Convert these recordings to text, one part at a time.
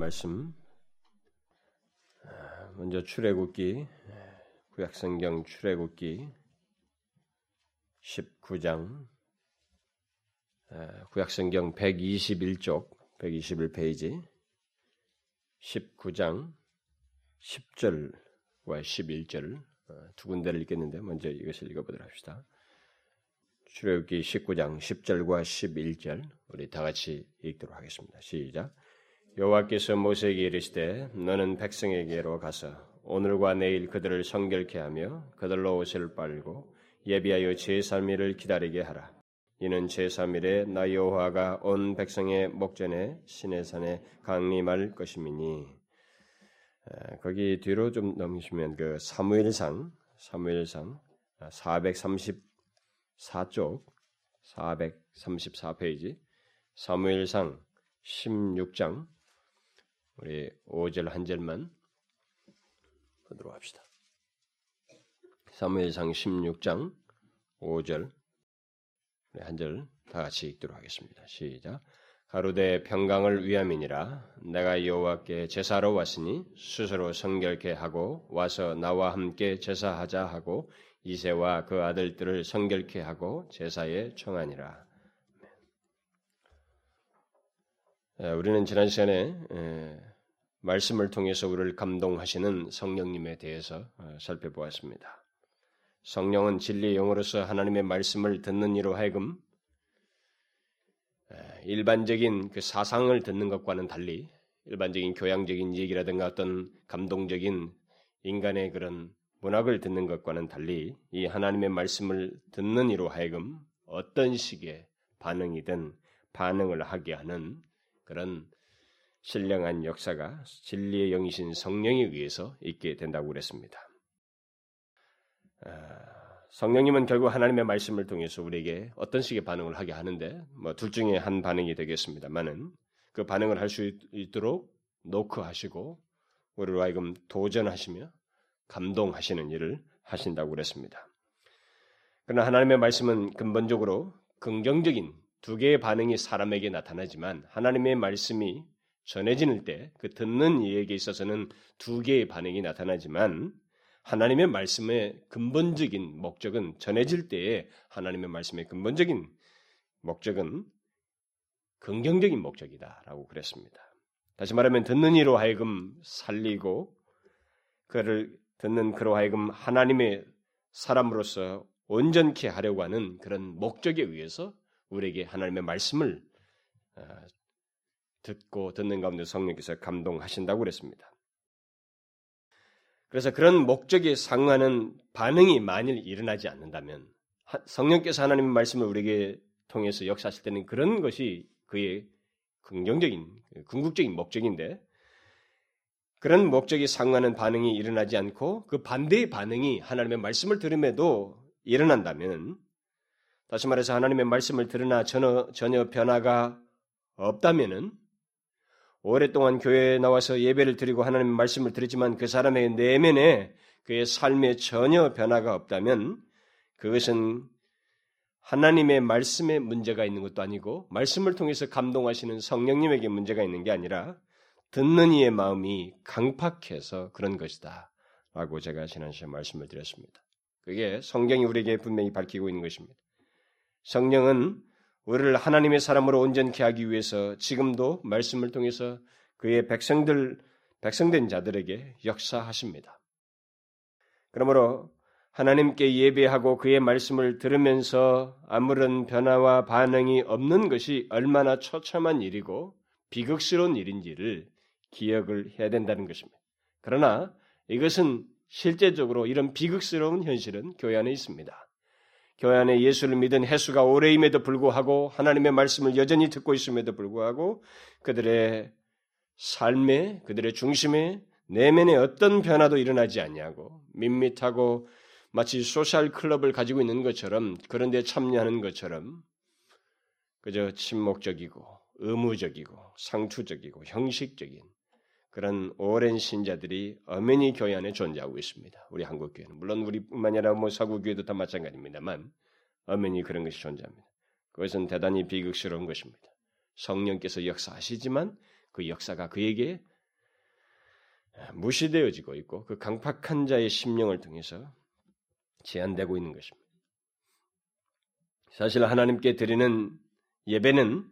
말씀 아, 먼저 출애굽기 구약성경 출애굽기 19장 아, 구약성경 121쪽 121페이지 19장 10절과 11절 아, 두 군데를 읽겠는데 먼저 이것을 읽어보도록 합시다. 출애굽기 19장 10절과 11절 우리 다 같이 읽도록 하겠습니다. 시작. 여호와께서 모세에게 이르시되 너는 백성에게로 가서 오늘과 내일 그들을 성결케 하며 그들로 옷을 빨고 예비하여 제사일을 기다리게 하라. 이는 제사일에 나 여호와가 온 백성의 목전에 시내산에 강림할 것임이니 거기 뒤로 좀 넘기시면 그 사무엘상 사무엘상 434쪽 434페이지 사무엘상 16장 우리 5절 한 절만 보도록 합시다. 사무엘상 16장 5절 한 절 다 같이 읽도록 하겠습니다. 시작. 가로대 평강을 위함이니라 내가 여호와께 제사로 왔으니 스스로 성결케 하고 와서 나와 함께 제사하자 하고 이세와 그 아들들을 성결케 하고 제사에 청하니라. 우리는 지난 시간에 말씀을 통해서 우리를 감동하시는 성령님에 대해서 어, 살펴보았습니다. 성령은 진리의 영으로서 하나님의 말씀을 듣는 이로 하여금 일반적인 그 사상을 듣는 것과는 달리 일반적인 교양적인 얘기라든가 어떤 감동적인 인간의 그런 문학을 듣는 것과는 달리 이 하나님의 말씀을 듣는 이로 하여금 어떤 식의 반응이든 반응을 하게 하는 그런 신령한 역사가 진리의 영이신 성령에 의해서 있게 된다고 그랬습니다. 아, 성령님은 결국 하나님의 말씀을 통해서 우리에게 어떤 식의 반응을 하게 하는데 뭐 둘 중에 한 반응이 되겠습니다만은 그 반응을 할 수 있도록 노크하시고 우리로 하여금 도전하시며 감동하시는 일을 하신다고 그랬습니다. 그러나 하나님의 말씀은 근본적으로 긍정적인 두 개의 반응이 사람에게 나타나지만 하나님의 말씀이 전해지는 때 그 듣는 이에게 있어서는 두 개의 반응이 나타나지만 하나님의 말씀의 근본적인 목적은 전해질 때에 하나님의 말씀의 근본적인 목적은 긍정적인 목적이다라고 그랬습니다. 다시 말하면 듣는 이로 하여금 살리고 그를 듣는 그로 하여금 하나님의 사람으로서 온전케 하려고 하는 그런 목적에 의해서 우리에게 하나님의 말씀을 어, 듣고 듣는 가운데 성령께서 감동하신다고 그랬습니다. 그래서 그런 목적에 상응하는 반응이 만일 일어나지 않는다면 성령께서 하나님의 말씀을 우리에게 통해서 역사하실 때는 그런 것이 그의 긍정적인 궁극적인 목적인데 그런 목적이 상응하는 반응이 일어나지 않고 그 반대의 반응이 하나님의 말씀을 들음에도 일어난다면 다시 말해서 하나님의 말씀을 들으나 전혀, 전혀 변화가 없다면은 오랫동안 교회에 나와서 예배를 드리고 하나님의 말씀을 들었지만 그 사람의 내면에 그의 삶에 전혀 변화가 없다면 그것은 하나님의 말씀에 문제가 있는 것도 아니고 말씀을 통해서 감동하시는 성령님에게 문제가 있는 게 아니라 듣는 이의 마음이 강팍해서 그런 것이다. 라고 제가 지난 시간에 말씀을 드렸습니다. 그게 성경이 우리에게 분명히 밝히고 있는 것입니다. 성령은 우리를 하나님의 사람으로 온전케 하기 위해서 지금도 말씀을 통해서 그의 백성들 백성된 자들에게 역사하십니다. 그러므로 하나님께 예배하고 그의 말씀을 들으면서 아무런 변화와 반응이 없는 것이 얼마나 처참한 일이고 비극스러운 일인지를 기억을 해야 된다는 것입니다. 그러나 이것은 실제적으로 이런 비극스러운 현실은 교회 안에 있습니다. 교회 안에 예수를 믿은 해수가 오래임에도 불구하고 하나님의 말씀을 여전히 듣고 있음에도 불구하고 그들의 삶에 그들의 중심에 내면에 어떤 변화도 일어나지 않냐고 밋밋하고 마치 소셜 클럽을 가지고 있는 것처럼 그런 데 참여하는 것처럼 그저 침묵적이고 의무적이고 상투적이고 형식적인 그런 오랜 신자들이 엄연히 교회 안에 존재하고 있습니다. 우리 한국 교회는 물론 우리뿐만 아니라 뭐 서구 교회도 다 마찬가지입니다만 엄연히 그런 것이 존재합니다. 그것은 대단히 비극스러운 것입니다. 성령께서 역사하시지만 그 역사가 그에게 무시되어지고 있고 그 강팍한 자의 심령을 통해서 제한되고 있는 것입니다. 사실 하나님께 드리는 예배는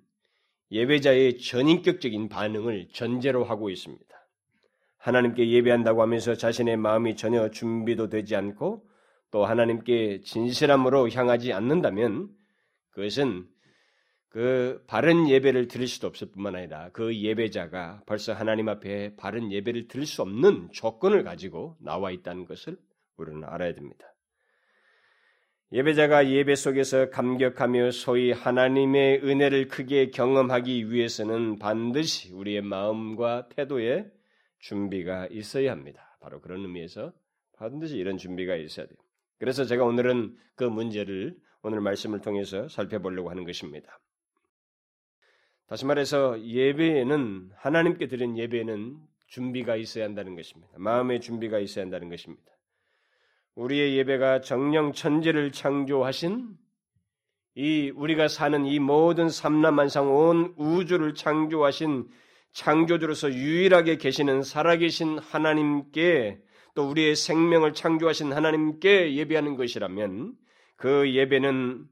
예배자의 전인격적인 반응을 전제로 하고 있습니다. 하나님께 예배한다고 하면서 자신의 마음이 전혀 준비도 되지 않고 또 하나님께 진실함으로 향하지 않는다면 그것은 그 바른 예배를 드릴 수도 없을 뿐만 아니라 그 예배자가 벌써 하나님 앞에 바른 예배를 드릴 수 없는 조건을 가지고 나와 있다는 것을 우리는 알아야 됩니다. 예배자가 예배 속에서 감격하며 소위 하나님의 은혜를 크게 경험하기 위해서는 반드시 우리의 마음과 태도에 준비가 있어야 합니다. 바로 그런 의미에서 반드시 이런 준비가 있어야 돼요. 그래서 제가 오늘은 그 문제를 오늘 말씀을 통해서 살펴보려고 하는 것입니다. 다시 말해서 예배에는 하나님께 드린 예배에는 준비가 있어야 한다는 것입니다. 마음의 준비가 있어야 한다는 것입니다. 우리의 예배가 정령 천지를 창조하신 이 우리가 사는 이 모든 삼라만상 온 우주를 창조하신 창조주로서 유일하게 계시는 살아계신 하나님께 또 우리의 생명을 창조하신 하나님께 예배하는 것이라면 그 예배는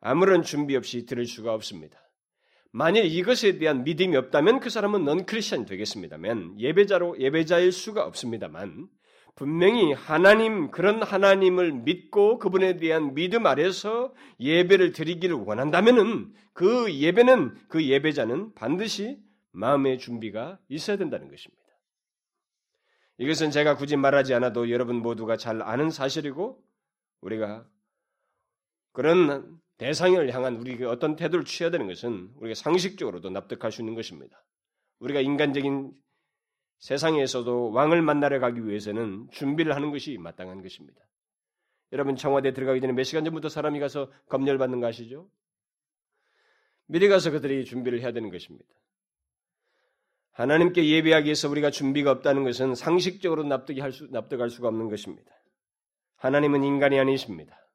아무런 준비 없이 들을 수가 없습니다. 만일 이것에 대한 믿음이 없다면 그 사람은 넌 크리스천이 되겠습니다만 예배자로 예배자일 수가 없습니다만 분명히 하나님, 그런 하나님을 믿고 그분에 대한 믿음 아래서 예배를 드리기를 원한다면은 그 예배는, 그 예배자는 반드시 마음의 준비가 있어야 된다는 것입니다. 이것은 제가 굳이 말하지 않아도 여러분 모두가 잘 아는 사실이고 우리가 그런 대상을 향한 우리가 어떤 태도를 취해야 되는 것은 우리가 상식적으로도 납득할 수 있는 것입니다. 우리가 인간적인 세상에서도 왕을 만나러 가기 위해서는 준비를 하는 것이 마땅한 것입니다. 여러분 청와대 들어가기 전에 몇 시간 전부터 사람이 가서 검열 받는 거 아시죠? 미리 가서 그들이 준비를 해야 되는 것입니다. 하나님께 예배하기 위해서 우리가 준비가 없다는 것은 상식적으로 납득이 할 수, 납득할 수가 없는 것입니다. 하나님은 인간이 아니십니다.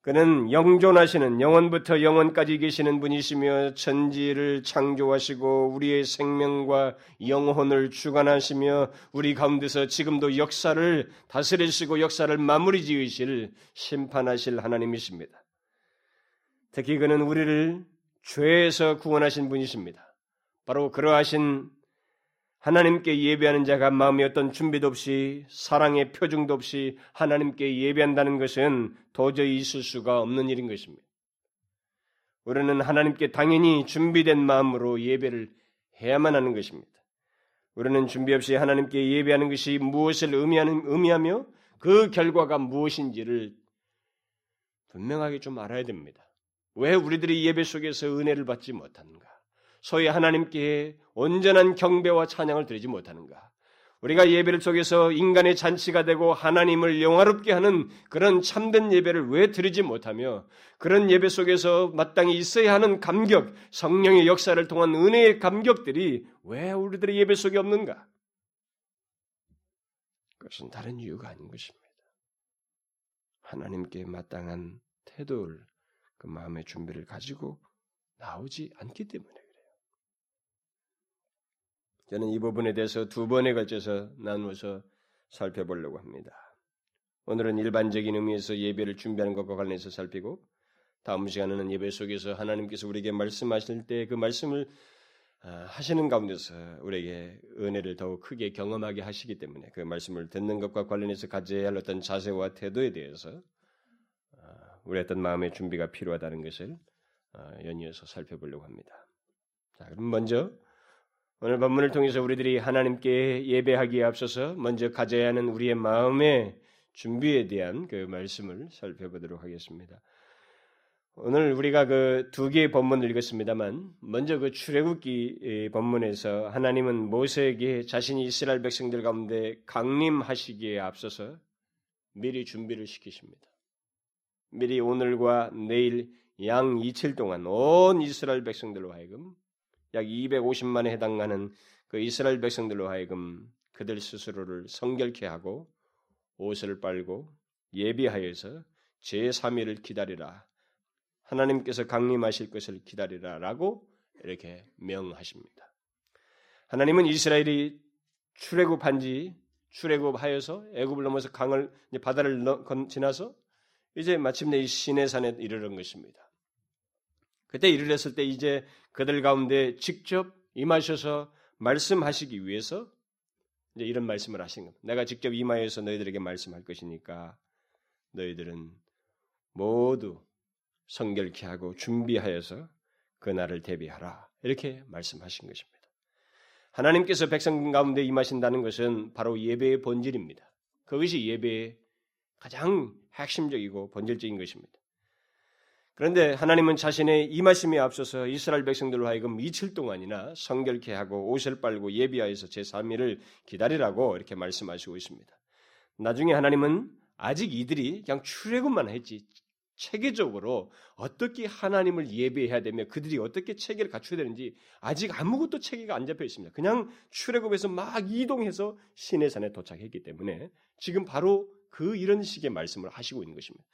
그는 영존하시는 영원부터 영원까지 계시는 분이시며 천지를 창조하시고 우리의 생명과 영혼을 주관하시며 우리 가운데서 지금도 역사를 다스리시고 역사를 마무리 지으실 심판하실 하나님이십니다. 특히 그는 우리를 죄에서 구원하신 분이십니다. 바로 그러하신 하나님께 예배하는 자가 마음에 어떤 준비도 없이 사랑의 표정도 없이 하나님께 예배한다는 것은 도저히 있을 수가 없는 일인 것입니다. 우리는 하나님께 당연히 준비된 마음으로 예배를 해야만 하는 것입니다. 우리는 준비 없이 하나님께 예배하는 것이 무엇을 의미하는, 의미하며 그 결과가 무엇인지를 분명하게 좀 알아야 됩니다. 왜 우리들이 예배 속에서 은혜를 받지 못하는가? 소위 하나님께 온전한 경배와 찬양을 드리지 못하는가? 우리가 예배를 속에서 인간의 잔치가 되고 하나님을 영화롭게 하는 그런 참된 예배를 왜 드리지 못하며 그런 예배 속에서 마땅히 있어야 하는 감격, 성령의 역사를 통한 은혜의 감격들이 왜 우리들의 예배 속에 없는가? 그것은 다른 이유가 아닌 것입니다. 하나님께 마땅한 태도를 그 마음의 준비를 가지고 나오지 않기 때문에 저는 이 부분에 대해서 두 번에 걸쳐서 나누어서 살펴보려고 합니다. 오늘은 일반적인 의미에서 예배를 준비하는 것과 관련해서 살피고 다음 시간에는 예배 속에서 하나님께서 우리에게 말씀하실 때 그 말씀을 아, 하시는 가운데서 우리에게 은혜를 더욱 크게 경험하게 하시기 때문에 그 말씀을 듣는 것과 관련해서 가져야 할 어떤 자세와 태도에 대해서 아, 우리 어떤 마음의 준비가 필요하다는 것을 아, 연이어서 살펴보려고 합니다. 자, 그럼 먼저 오늘 본문을 통해서 우리들이 하나님께 예배하기에 앞서서 먼저 가져야 하는 우리의 마음의 준비에 대한 그 말씀을 살펴보도록 하겠습니다. 오늘 우리가 그 두 개의 본문을 읽었습니다만 먼저 그 출애굽기 본문에서 하나님은 모세에게 자신이 이스라엘 백성들 가운데 강림하시기에 앞서서 미리 준비를 시키십니다. 미리 오늘과 내일 양 이틀 동안 온 이스라엘 백성들로 하여금 약 250만에 해당하는 그 이스라엘 백성들로 하여금 그들 스스로를 성결케 하고 옷을 빨고 예비하여서 제3일을 기다리라. 하나님께서 강림하실 것을 기다리라라고 이렇게 명하십니다. 하나님은 이스라엘이 출애굽한 지 출애굽하여서 애굽을 넘어서 강을 바다를 지나서 이제 마침내 이 시내산에 이르는 것입니다. 그때 이르렀을 때 이제 그들 가운데 직접 임하셔서 말씀하시기 위해서 이제 이런 말씀을 하신 겁니다. 내가 직접 임하여서 너희들에게 말씀할 것이니까 너희들은 모두 성결케 하고 준비하여서 그 날을 대비하라. 이렇게 말씀하신 것입니다. 하나님께서 백성 가운데 임하신다는 것은 바로 예배의 본질입니다. 그것이 예배의 가장 핵심적이고 본질적인 것입니다. 그런데 하나님은 자신의 임하심에 앞서서 이스라엘 백성들로 하여금 이틀 동안이나 성결케 하고 옷을 빨고 예비하여서 제3일을 기다리라고 이렇게 말씀하시고 있습니다. 나중에 하나님은 아직 이들이 그냥 출애굽만 했지 체계적으로 어떻게 하나님을 예배해야 되며 그들이 어떻게 체계를 갖춰야 되는지 아직 아무것도 체계가 안 잡혀 있습니다. 그냥 출애굽에서 막 이동해서 시내산에 도착했기 때문에 지금 바로 그 이런 식의 말씀을 하시고 있는 것입니다.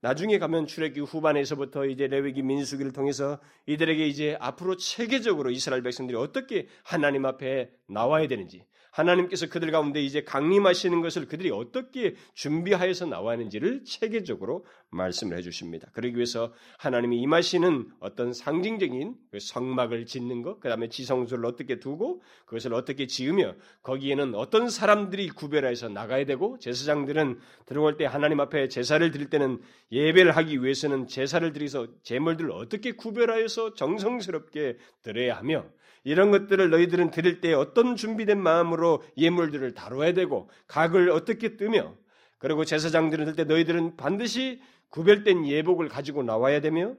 나중에 가면 출애굽 후반에서부터 이제 레위기 민수기를 통해서 이들에게 이제 앞으로 체계적으로 이스라엘 백성들이 어떻게 하나님 앞에 나와야 되는지 하나님께서 그들 가운데 이제 강림하시는 것을 그들이 어떻게 준비하여서 나왔는지를 체계적으로 말씀을 해주십니다. 그러기 위해서 하나님이 임하시는 어떤 상징적인 그 성막을 짓는 것, 그 다음에 지성소를 어떻게 두고 그것을 어떻게 지으며 거기에는 어떤 사람들이 구별해서 나가야 되고 제사장들은 들어올 때 하나님 앞에 제사를 드릴 때는 예배를 하기 위해서는 제사를 드려서 제물들을 어떻게 구별하여서 정성스럽게 드려야 하며 이런 것들을 너희들은 드릴 때 어떤 준비된 마음으로 예물들을 다뤄야 되고 각을 어떻게 뜨며 그리고 제사장들을 들때 너희들은 반드시 구별된 예복을 가지고 나와야 되며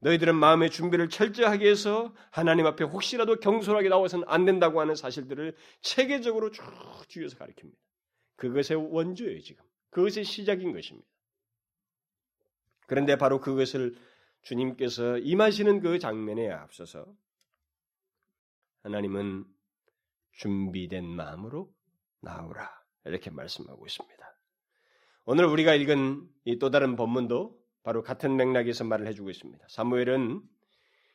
너희들은 마음의 준비를 철저하게 해서 하나님 앞에 혹시라도 경솔하게 나와서는 안 된다고 하는 사실들을 체계적으로 쭉 뒤에서 가르칩니다. 그것의 원조예요, 지금. 그것의 시작인 것입니다. 그런데 바로 그것을 주님께서 임하시는 그 장면에 앞서서 하나님은 준비된 마음으로 나오라. 이렇게 말씀하고 있습니다. 오늘 우리가 읽은 이 또 다른 본문도 바로 같은 맥락에서 말을 해주고 있습니다. 사무엘은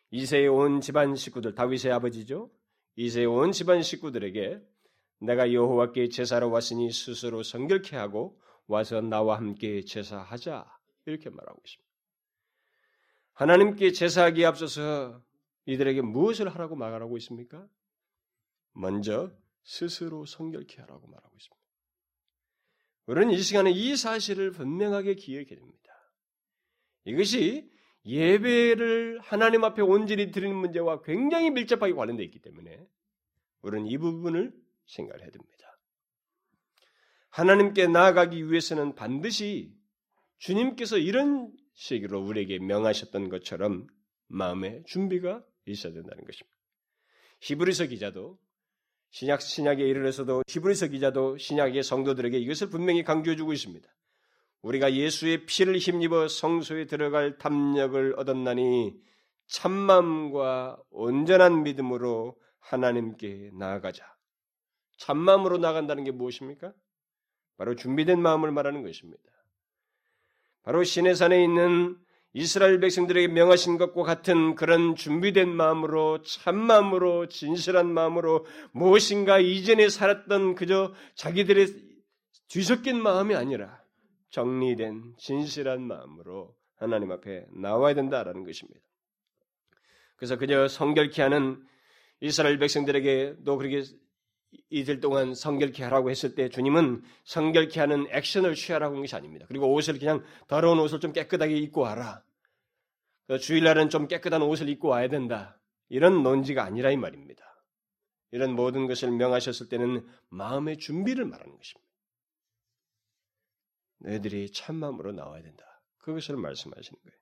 이세의 온 집안 식구들, 다윗의 아버지죠. 이세의 온 집안 식구들에게 내가 여호와께 제사로 왔으니 스스로 성결케 하고 와서 나와 함께 제사하자 이렇게 말하고 있습니다. 하나님께 제사하기에 앞서서 이들에게 무엇을 하라고 말하고 있습니까? 먼저 스스로 성결케 하라고 말하고 있습니다. 우리는 이 시간에 이 사실을 분명하게 기억해야 됩니다. 이것이 예배를 하나님 앞에 온전히 드리는 문제와 굉장히 밀접하게 관련되어 있기 때문에 우리는 이 부분을 생각을 해야 됩니다. 하나님께 나아가기 위해서는 반드시 주님께서 이런 식으로 우리에게 명하셨던 것처럼 마음의 준비가 있어야 된다는 것입니다. 히브리서 기자도 신약 신약에 이르러서도 히브리서 기자도 신약의 성도들에게 이것을 분명히 강조해 주고 있습니다. 우리가 예수의 피를 힘입어 성소에 들어갈 탐력을 얻었나니 참마음과 온전한 믿음으로 하나님께 나아가자. 참마음으로 나간다는 게 무엇입니까? 바로 준비된 마음을 말하는 것입니다. 바로 시내산에 있는 이스라엘 백성들에게 명하신 것과 같은 그런 준비된 마음으로 참 마음으로 진실한 마음으로 무엇인가 이전에 살았던 그저 자기들의 뒤섞인 마음이 아니라 정리된 진실한 마음으로 하나님 앞에 나와야 된다라는 것입니다. 그래서 그저 성결케 하는 이스라엘 백성들에게도 그렇게 이틀 동안 성결케 하라고 했을 때 주님은 성결케 하는 액션을 취하라고 한 것이 아닙니다. 그리고 옷을 그냥 더러운 옷을 좀 깨끗하게 입고 와라. 그 주일날은 좀 깨끗한 옷을 입고 와야 된다. 이런 논지가 아니라 이 말입니다. 이런 모든 것을 명하셨을 때는 마음의 준비를 말하는 것입니다. 너희들이 참마음으로 나와야 된다. 그것을 말씀하시는 거예요.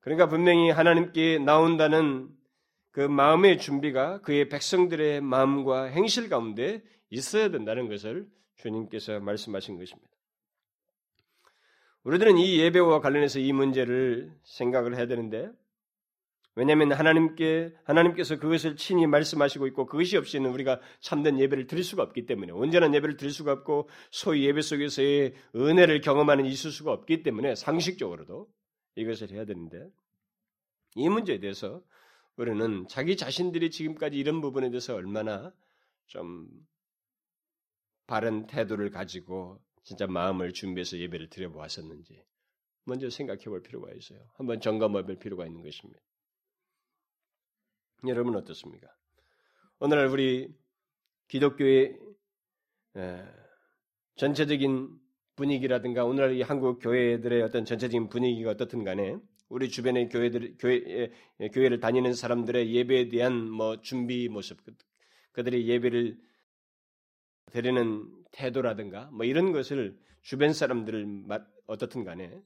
그러니까 분명히 하나님께 나온다는 그 마음의 준비가 그의 백성들의 마음과 행실 가운데 있어야 된다는 것을 주님께서 말씀하신 것입니다. 우리들은 이 예배와 관련해서 이 문제를 생각을 해야 되는데 왜냐하면 하나님께 하나님께서 그것을 친히 말씀하시고 있고 그것이 없이는 우리가 참된 예배를 드릴 수가 없기 때문에 온전한 예배를 드릴 수가 없고 소위 예배 속에서의 은혜를 경험하는 있을 수가 없기 때문에 상식적으로도 이것을 해야 되는데 이 문제에 대해서 우리는 자기 자신들이 지금까지 이런 부분에 대해서 얼마나 좀 바른 태도를 가지고 진짜 마음을 준비해서 예배를 드려보았었는지 먼저 생각해 볼 필요가 있어요. 한번 점검해 볼 필요가 있는 것입니다. 여러분 어떻습니까? 오늘날 우리 기독교의 전체적인 분위기라든가 오늘날 이 한국 교회들의 어떤 전체적인 분위기가 어떻든 간에 우리 주변의 교회들 교회 교회를 다니는 사람들의 예배에 대한 뭐 준비 모습 그들의 예배를 드리는 태도라든가 뭐 이런 것을 주변 사람들을 어떻든 간에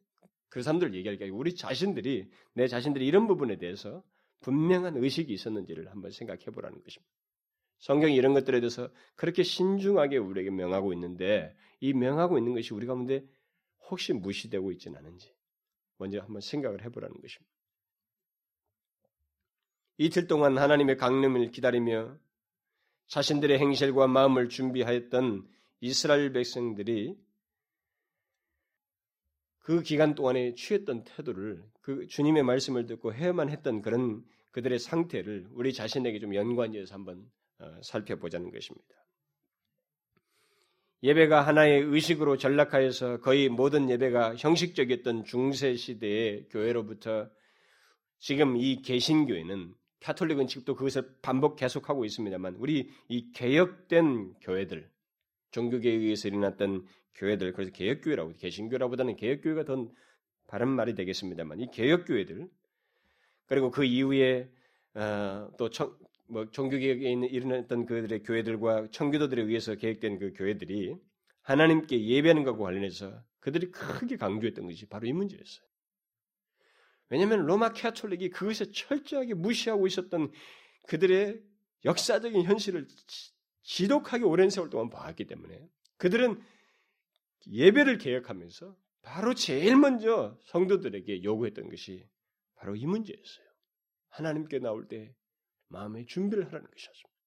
그 사람들 얘기할 게 우리 자신들이 내 자신들이 이런 부분에 대해서 분명한 의식이 있었는지를 한번 생각해 보라는 것입니다. 성경이 이런 것들에 대해서 그렇게 신중하게 우리에게 명하고 있는데 이 명하고 있는 것이 우리 가운데 혹시 무시되고 있지는 않은지 먼저 한번 생각을 해보라는 것입니다. 이틀 동안 하나님의 강림을 기다리며 자신들의 행실과 마음을 준비하였던 이스라엘 백성들이 그 기간 동안에 취했던 태도를 그 주님의 말씀을 듣고 해야만 했던 그런 그들의 상태를 우리 자신에게 좀 연관지어서 한번 어, 살펴보자는 것입니다. 예배가 하나의 의식으로 전락하여서 거의 모든 예배가 형식적이었던 중세 시대의 교회로부터 지금 이 개신교회는 카톨릭은 지금도 그것을 반복 계속하고 있습니다만 우리 이 개혁된 교회들 의해서 일어났던 교회들 그래서 개혁교회라고 개신교라보다는 개혁교회가 더 바른 말이 되겠습니다만 이 개혁교회들 그리고 그 이후에 어, 또 뭐 종교개혁에 일어났던 그들의 교회들과 청교도들에 의해서 계획된 그 교회들이 하나님께 예배하는 것과 관련해서 그들이 크게 강조했던 것이 바로 이 문제였어요. 왜냐하면 로마 캐톨릭이 그것을 철저하게 무시하고 있었던 그들의 역사적인 현실을 지독하게 오랜 세월 동안 봐왔기 때문에 그들은 예배를 개혁하면서 바로 제일 먼저 성도들에게 요구했던 것이 바로 이 문제였어요. 하나님께 나올 때 마음의 준비를 하라는 것이었습니다.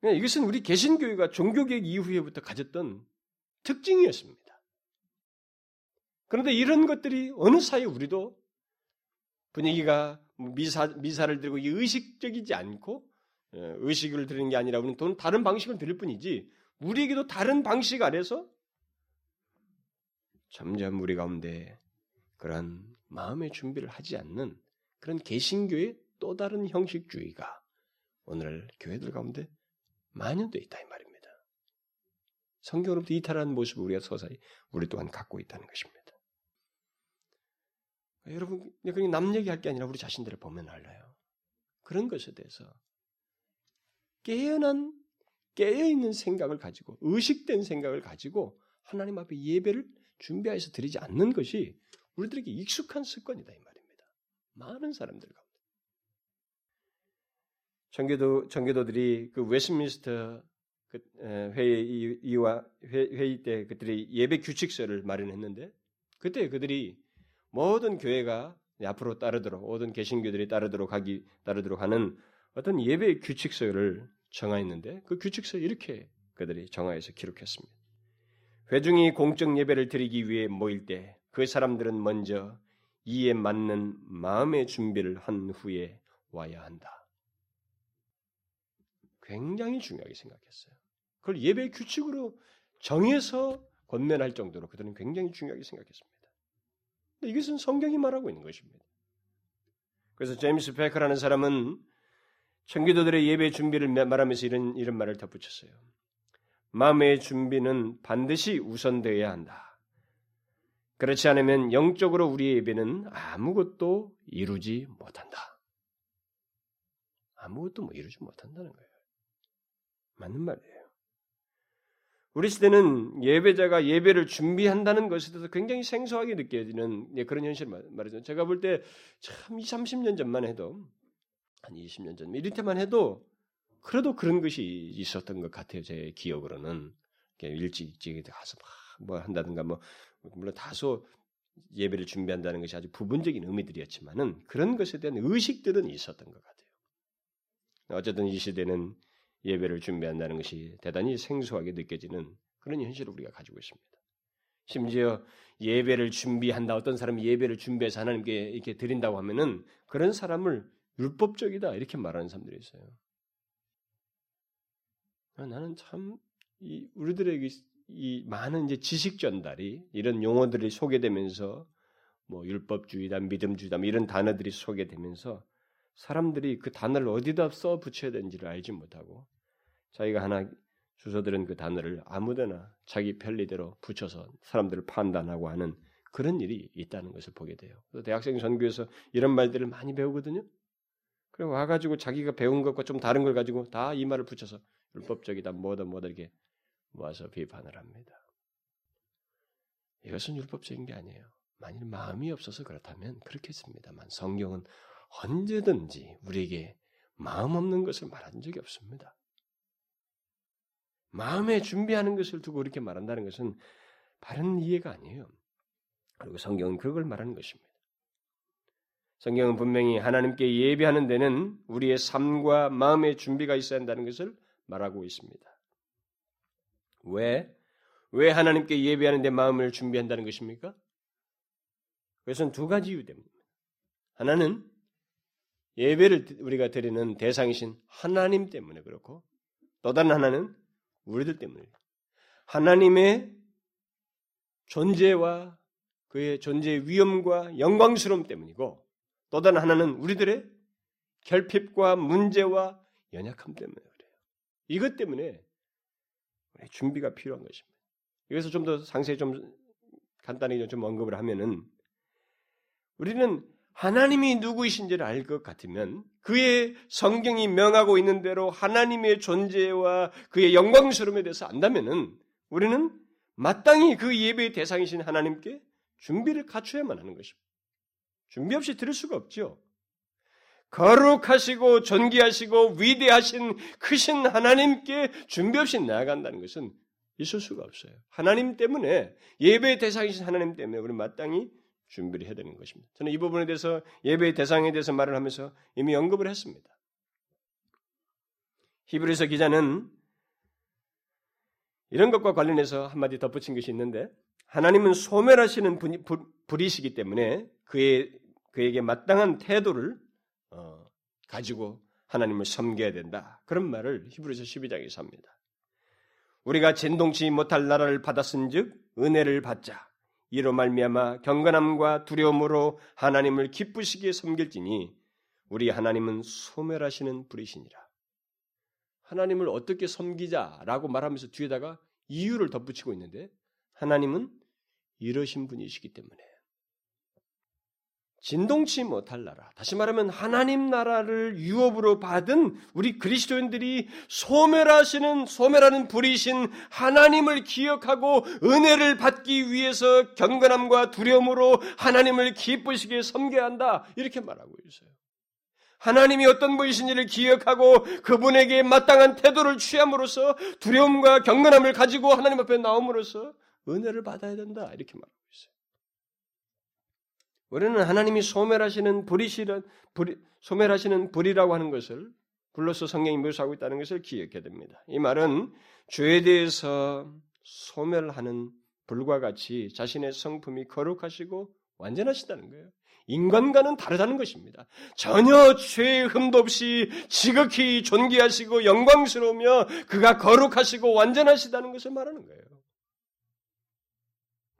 그러니까 이것은 우리 개신교회가 종교개혁 이후에부터 가졌던 특징이었습니다. 그런데 이런 것들이 어느 사이 우리도 분위기가 미사, 미사를 들고 의식적이지 않고 어, 의식을 드리는 게 아니라 우리는 또 다른 방식을 드릴 뿐이지 우리에게도 다른 방식 아래서 점점 우리 가운데 그런 마음의 준비를 하지 않는 그런 개신교의 또 다른 형식주의가 오늘 교회들 가운데 만연되어 있다 이 말입니다. 성경으로부터 이탈하는 모습을 우리가 서서히 우리 또한 갖고 있다는 것입니다. 여러분 그냥 남 얘기할 게 아니라 우리 자신들을 보면 알아요. 그런 것에 대해서 깨어난 깨어 있는 생각을 가지고 의식된 생각을 가지고 하나님 앞에 예배를 준비해서 드리지 않는 것이 우리들에게 익숙한 습관이다 이 말입니다. 많은 사람들 가운데 전교도 전교도들이 그 웨스민스터 그 회의 이와 회의 때 그들이 예배 규칙서를 마련했는데 그때 그들이 모든 교회가 앞으로 따르도록 모든 개신교들이 따르도록 하기 따르도록 하는 어떤 예배 규칙서를 정하였는데 그 규칙서 이렇게 그들이 정하여서 기록했습니다. 회중이 공적 예배를 드리기 위해 모일 때 그 사람들은 먼저 이에 맞는 마음의 준비를 한 후에 와야 한다. 굉장히 중요하게 생각했어요. 그걸 예배 규칙으로 정해서 권면할 정도로 그들은 굉장히 중요하게 생각했습니다. 이것은 성경이 말하고 있는 것입니다. 그래서 제임스 페커라는 사람은 청기도들의 예배 준비를 말하면서 이런 이런 말을 덧붙였어요. 마음의 준비는 반드시 우선되어야 한다. 그렇지 않으면 영적으로 우리의 예배는 아무것도 이루지 못한다. 아무것도 뭐 이루지 못한다는 거예요. 맞는 말이에요. 우리 시대는 예배자가 예배를 준비한다는 것에 대해서 굉장히 생소하게 느껴지는 예, 그런 현실을 말이죠. 제가 볼 때 참 20, 30년 전만 해도 한 20년 전 이때만 해도 그래도 그런 것이 있었던 것 같아요. 제 기억으로는 일찍 일찍 가서 뭐 한다든가 뭐 물론 다소 예배를 준비한다는 것이 아주 부분적인 의미들이었지만은 그런 것에 대한 의식들은 있었던 것 같아요. 어쨌든 이 시대는 예배를 준비한다는 것이 대단히 생소하게 느껴지는 그런 현실을 우리가 가지고 있습니다. 심지어 예배를 준비한다. 어떤 사람이 예배를 준비해서 하나님께 이렇게 드린다고 하면은 그런 사람을 율법적이다. 이렇게 말하는 사람들이 있어요. 아, 나는 참 이 우리들의 이, 이 많은 이제 지식 전달이 이런 용어들이 소개되면서 뭐 율법주의다, 믿음주의다 뭐 이런 단어들이 소개되면서 사람들이 그 단어를 어디다 써 붙여야 되는지를 알지 못하고 자기가 하나 주소들은 그 단어를 아무데나 자기 편리대로 붙여서 사람들을 판단하고 하는 그런 일이 있다는 것을 보게 돼요. 대학생 전교에서 이런 말들을 많이 배우거든요. 그리고 와가지고 자기가 배운 것과 좀 다른 걸 가지고 다 이 말을 붙여서 율법적이다, 뭐다, 뭐다 이렇게 모아서 비판을 합니다. 이것은 율법적인 게 아니에요. 만일 마음이 없어서 그렇다면 그렇겠습니다만 성경은 언제든지 우리에게 마음 없는 것을 말한 적이 없습니다. 마음에 준비하는 것을 두고 이렇게 말한다는 것은 바른 이해가 아니에요. 그리고 성경은 그걸 말하는 것입니다. 성경은 분명히 하나님께 예배하는 데는 우리의 삶과 마음의 준비가 있어야 한다는 것을 말하고 있습니다. 왜? 왜 하나님께 예배하는 데 마음을 준비한다는 것입니까? 그것은 두 가지 이유 때문입니다. 하나는 예배를 우리가 드리는 대상이신 하나님 때문에 그렇고 또 다른 하나는 우리들 때문에 하나님의 존재와 그의 존재의 위엄과 영광스러움 때문이고 또 다른 하나는 우리들의 결핍과 문제와 연약함 때문에 그래요. 이것 때문에 준비가 필요한 것입니다. 여기서 좀 더 상세히 좀 간단히 좀 언급을 하면은 우리는 하나님이 누구이신지를 알 것 같으면 그의 성경이 명하고 있는 대로 하나님의 존재와 그의 영광스러움에 대해서 안다면은 우리는 마땅히 그 예배의 대상이신 하나님께 준비를 갖춰야만 하는 것입니다. 준비 없이 들을 수가 없죠. 거룩하시고 존귀하시고 위대하신 크신 하나님께 준비 없이 나아간다는 것은 있을 수가 없어요. 하나님 때문에 예배의 대상이신 하나님 때문에 우리 마땅히 준비를 해야 되는 것입니다. 저는 이 부분에 대해서 예배의 대상에 대해서 말을 하면서 이미 언급을 했습니다. 히브리서 기자는 이런 것과 관련해서 한마디 덧붙인 것이 있는데 하나님은 소멸하시는 분, 불이시기 때문에 그의 그에게 마땅한 태도를 어, 가지고 하나님을 섬겨야 된다. 그런 말을 히브리서 12장에서 합니다. 우리가 진동치 못할 나라를 받았은즉 은혜를 받자. 이로 말미암아 경건함과 두려움으로 하나님을 기쁘시게 섬길지니 우리 하나님은 소멸하시는 분이시니라. 하나님을 어떻게 섬기자라고 말하면서 뒤에다가 이유를 덧붙이고 있는데 하나님은 이러신 분이시기 때문에 진동치 못할 나라. 다시 말하면 하나님 나라를 유업으로 받은 우리 그리스도인들이 소멸하시는 소멸하는 불이신 하나님을 기억하고 은혜를 받기 위해서 경건함과 두려움으로 하나님을 기쁘시게 섬겨야 한다. 이렇게 말하고 있어요. 하나님이 어떤 분이신지를 기억하고 그분에게 마땅한 태도를 취함으로써 두려움과 경건함을 가지고 하나님 앞에 나옴으로써 은혜를 받아야 된다. 이렇게 말합니다. 우리는 하나님이 소멸하시는 불이시는 불, 소멸하시는 불이라고 하는 것을 불로서 성경이 묘사하고 있다는 것을 기억해야 됩니다. 이 말은 죄에 대해서 소멸하는 불과 같이 자신의 성품이 거룩하시고 완전하시다는 거예요. 인간과는 다르다는 것입니다. 전혀 죄의 흠도 없이 지극히 존귀하시고 영광스러우며 그가 거룩하시고 완전하시다는 것을 말하는 거예요.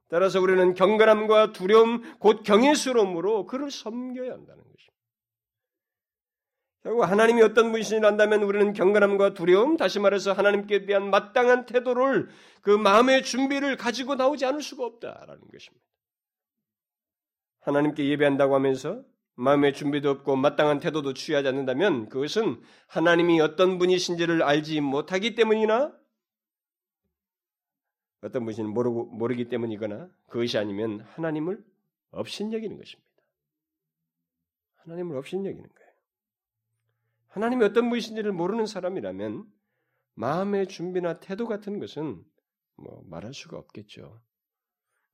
따라서 우리는 경건함과 두려움, 곧 경외스러움으로 그를 섬겨야 한다는 것입니다. 결국 하나님이 어떤 분이신지 안다면 우리는 경건함과 두려움, 다시 말해서 하나님께 대한 마땅한 태도를 그 마음의 준비를 가지고 나오지 않을 수가 없다라는 것입니다. 하나님께 예배한다고 하면서 마음의 준비도 없고 마땅한 태도도 취하지 않는다면 그것은 하나님이 어떤 분이신지를 알지 못하기 때문이나 어떤 분신는 모르고 모르기 때문이거나 그것이 아니면 하나님을 업신여기는 것입니다. 하나님을 업신여기는 거예요. 하나님이 어떤 분이신지를 모르는 사람이라면 마음의 준비나 태도 같은 것은 뭐 말할 수가 없겠죠.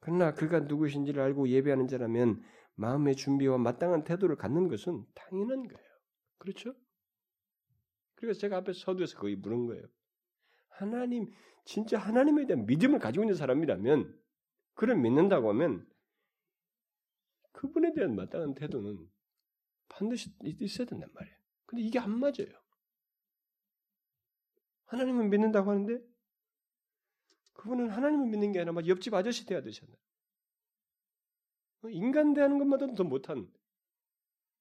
그러나 그가 누구신지를 알고 예배하는 자라면 마음의 준비와 마땅한 태도를 갖는 것은 당연한 거예요. 그렇죠? 그래서 제가 앞에 서두에서 거의 물은 거예요. 하나님, 진짜 하나님에 대한 믿음을 가지고 있는 사람이라면, 그를 믿는다고 하면, 그분에 대한 마땅한 태도는 반드시 있어야 된단 말이에요. 근데 이게 안 맞아요. 하나님을 믿는다고 하는데, 그분은 하나님을 믿는 게 아니라 막 옆집 아저씨 대하 되셨나. 인간 대하는 것마다도 더 못한,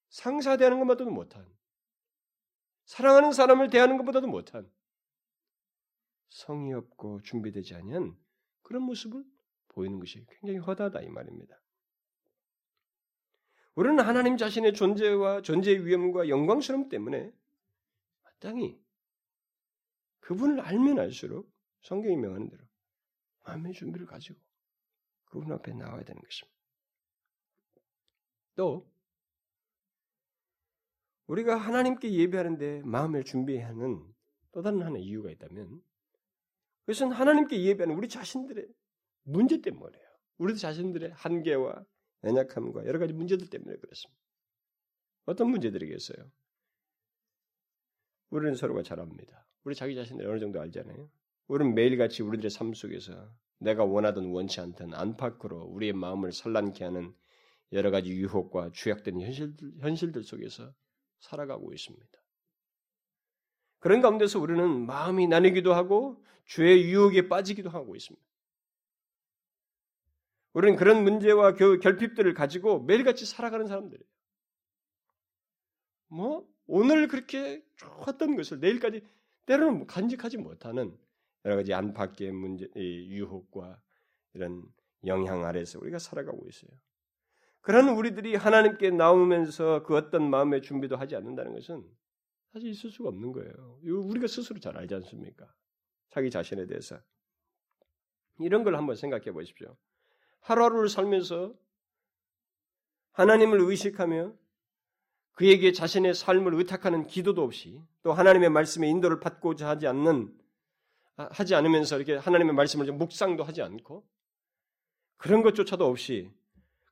상사 대하는 것마다도 못한, 사랑하는 사람을 대하는 것보다도 못한, 성의 없고 준비되지 않은 그런 모습을 보이는 것이 굉장히 허다하다 이 말입니다. 우리는 하나님 자신의 존재와 존재의 위엄과 영광스러움 때문에 마땅히 그분을 알면 알수록 성경이 명하는 대로 마음의 준비를 가지고 그분 앞에 나와야 되는 것입니다. 또 우리가 하나님께 예배하는데 마음을 준비하는 또 다른 하나의 이유가 있다면 그것은 하나님께 예배하는 우리 자신들의 문제 때문에요. 우리 자신들의 한계와 연약함과 여러 가지 문제들 때문에 그렇습니다. 어떤 문제들이겠어요? 우리는 서로가 잘 압니다. 우리 자기 자신을 어느 정도 알잖아요. 우리는 매일같이 우리들의 삶 속에서 내가 원하든 원치 않든 안팎으로 우리의 마음을 산란케 하는 여러 가지 유혹과 주약된 현실들, 현실들 속에서 살아가고 있습니다. 그런 가운데서 우리는 마음이 나뉘기도 하고 죄의 유혹에 빠지기도 하고 있습니다. 우리는 그런 문제와 결핍들을 가지고 매일같이 살아가는 사람들이에요. 뭐 오늘 그렇게 좋았던 것을 내일까지 때로는 간직하지 못하는 여러 가지 안팎의 문제, 유혹과 이런 영향 아래서 우리가 살아가고 있어요. 그런 우리들이 하나님께 나오면서 그 어떤 마음의 준비도 하지 않는다는 것은 사실 있을 수가 없는 거예요. 우리가 스스로 잘 알지 않습니까? 자기 자신에 대해서. 이런 걸 한번 생각해 보십시오. 하루하루를 살면서 하나님을 의식하며 그에게 자신의 삶을 의탁하는 기도도 없이 또 하나님의 말씀의 인도를 받고자 하지 않는 하지 않으면서 이렇게 하나님의 말씀을 좀 묵상도 하지 않고 그런 것조차도 없이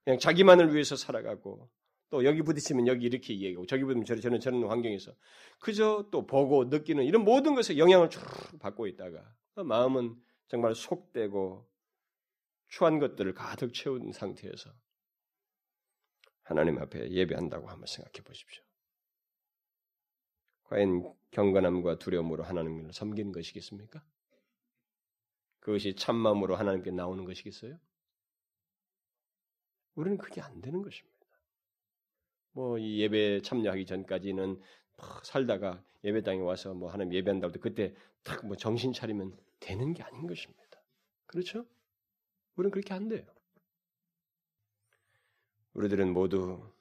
그냥 자기만을 위해서 살아가고 또 여기 부딪히면 여기 이렇게 얘기하고 저기 부딪히면 저리 저는 저런 환경에서 그저 또 보고 느끼는 이런 모든 것에 영향을 쭉 받고 있다가 마음은 정말 속되고 추한 것들을 가득 채운 상태에서 하나님 앞에 예배한다고 한번 생각해 보십시오. 과연 경건함과 두려움으로 하나님을 섬기는 것이겠습니까? 그것이 참마음으로 하나님께 나오는 것이겠어요? 우리는 그게 안 되는 것입니다. 뭐 이 예배 참여하기 전까지는 살다가 예배당에 와서 뭐 하나님 예배한다고 그때 딱 뭐 정신 차리면 되는 게 아닌 것입니다. 그렇죠? 우리는 그렇게 안 돼요. 우리들은 모두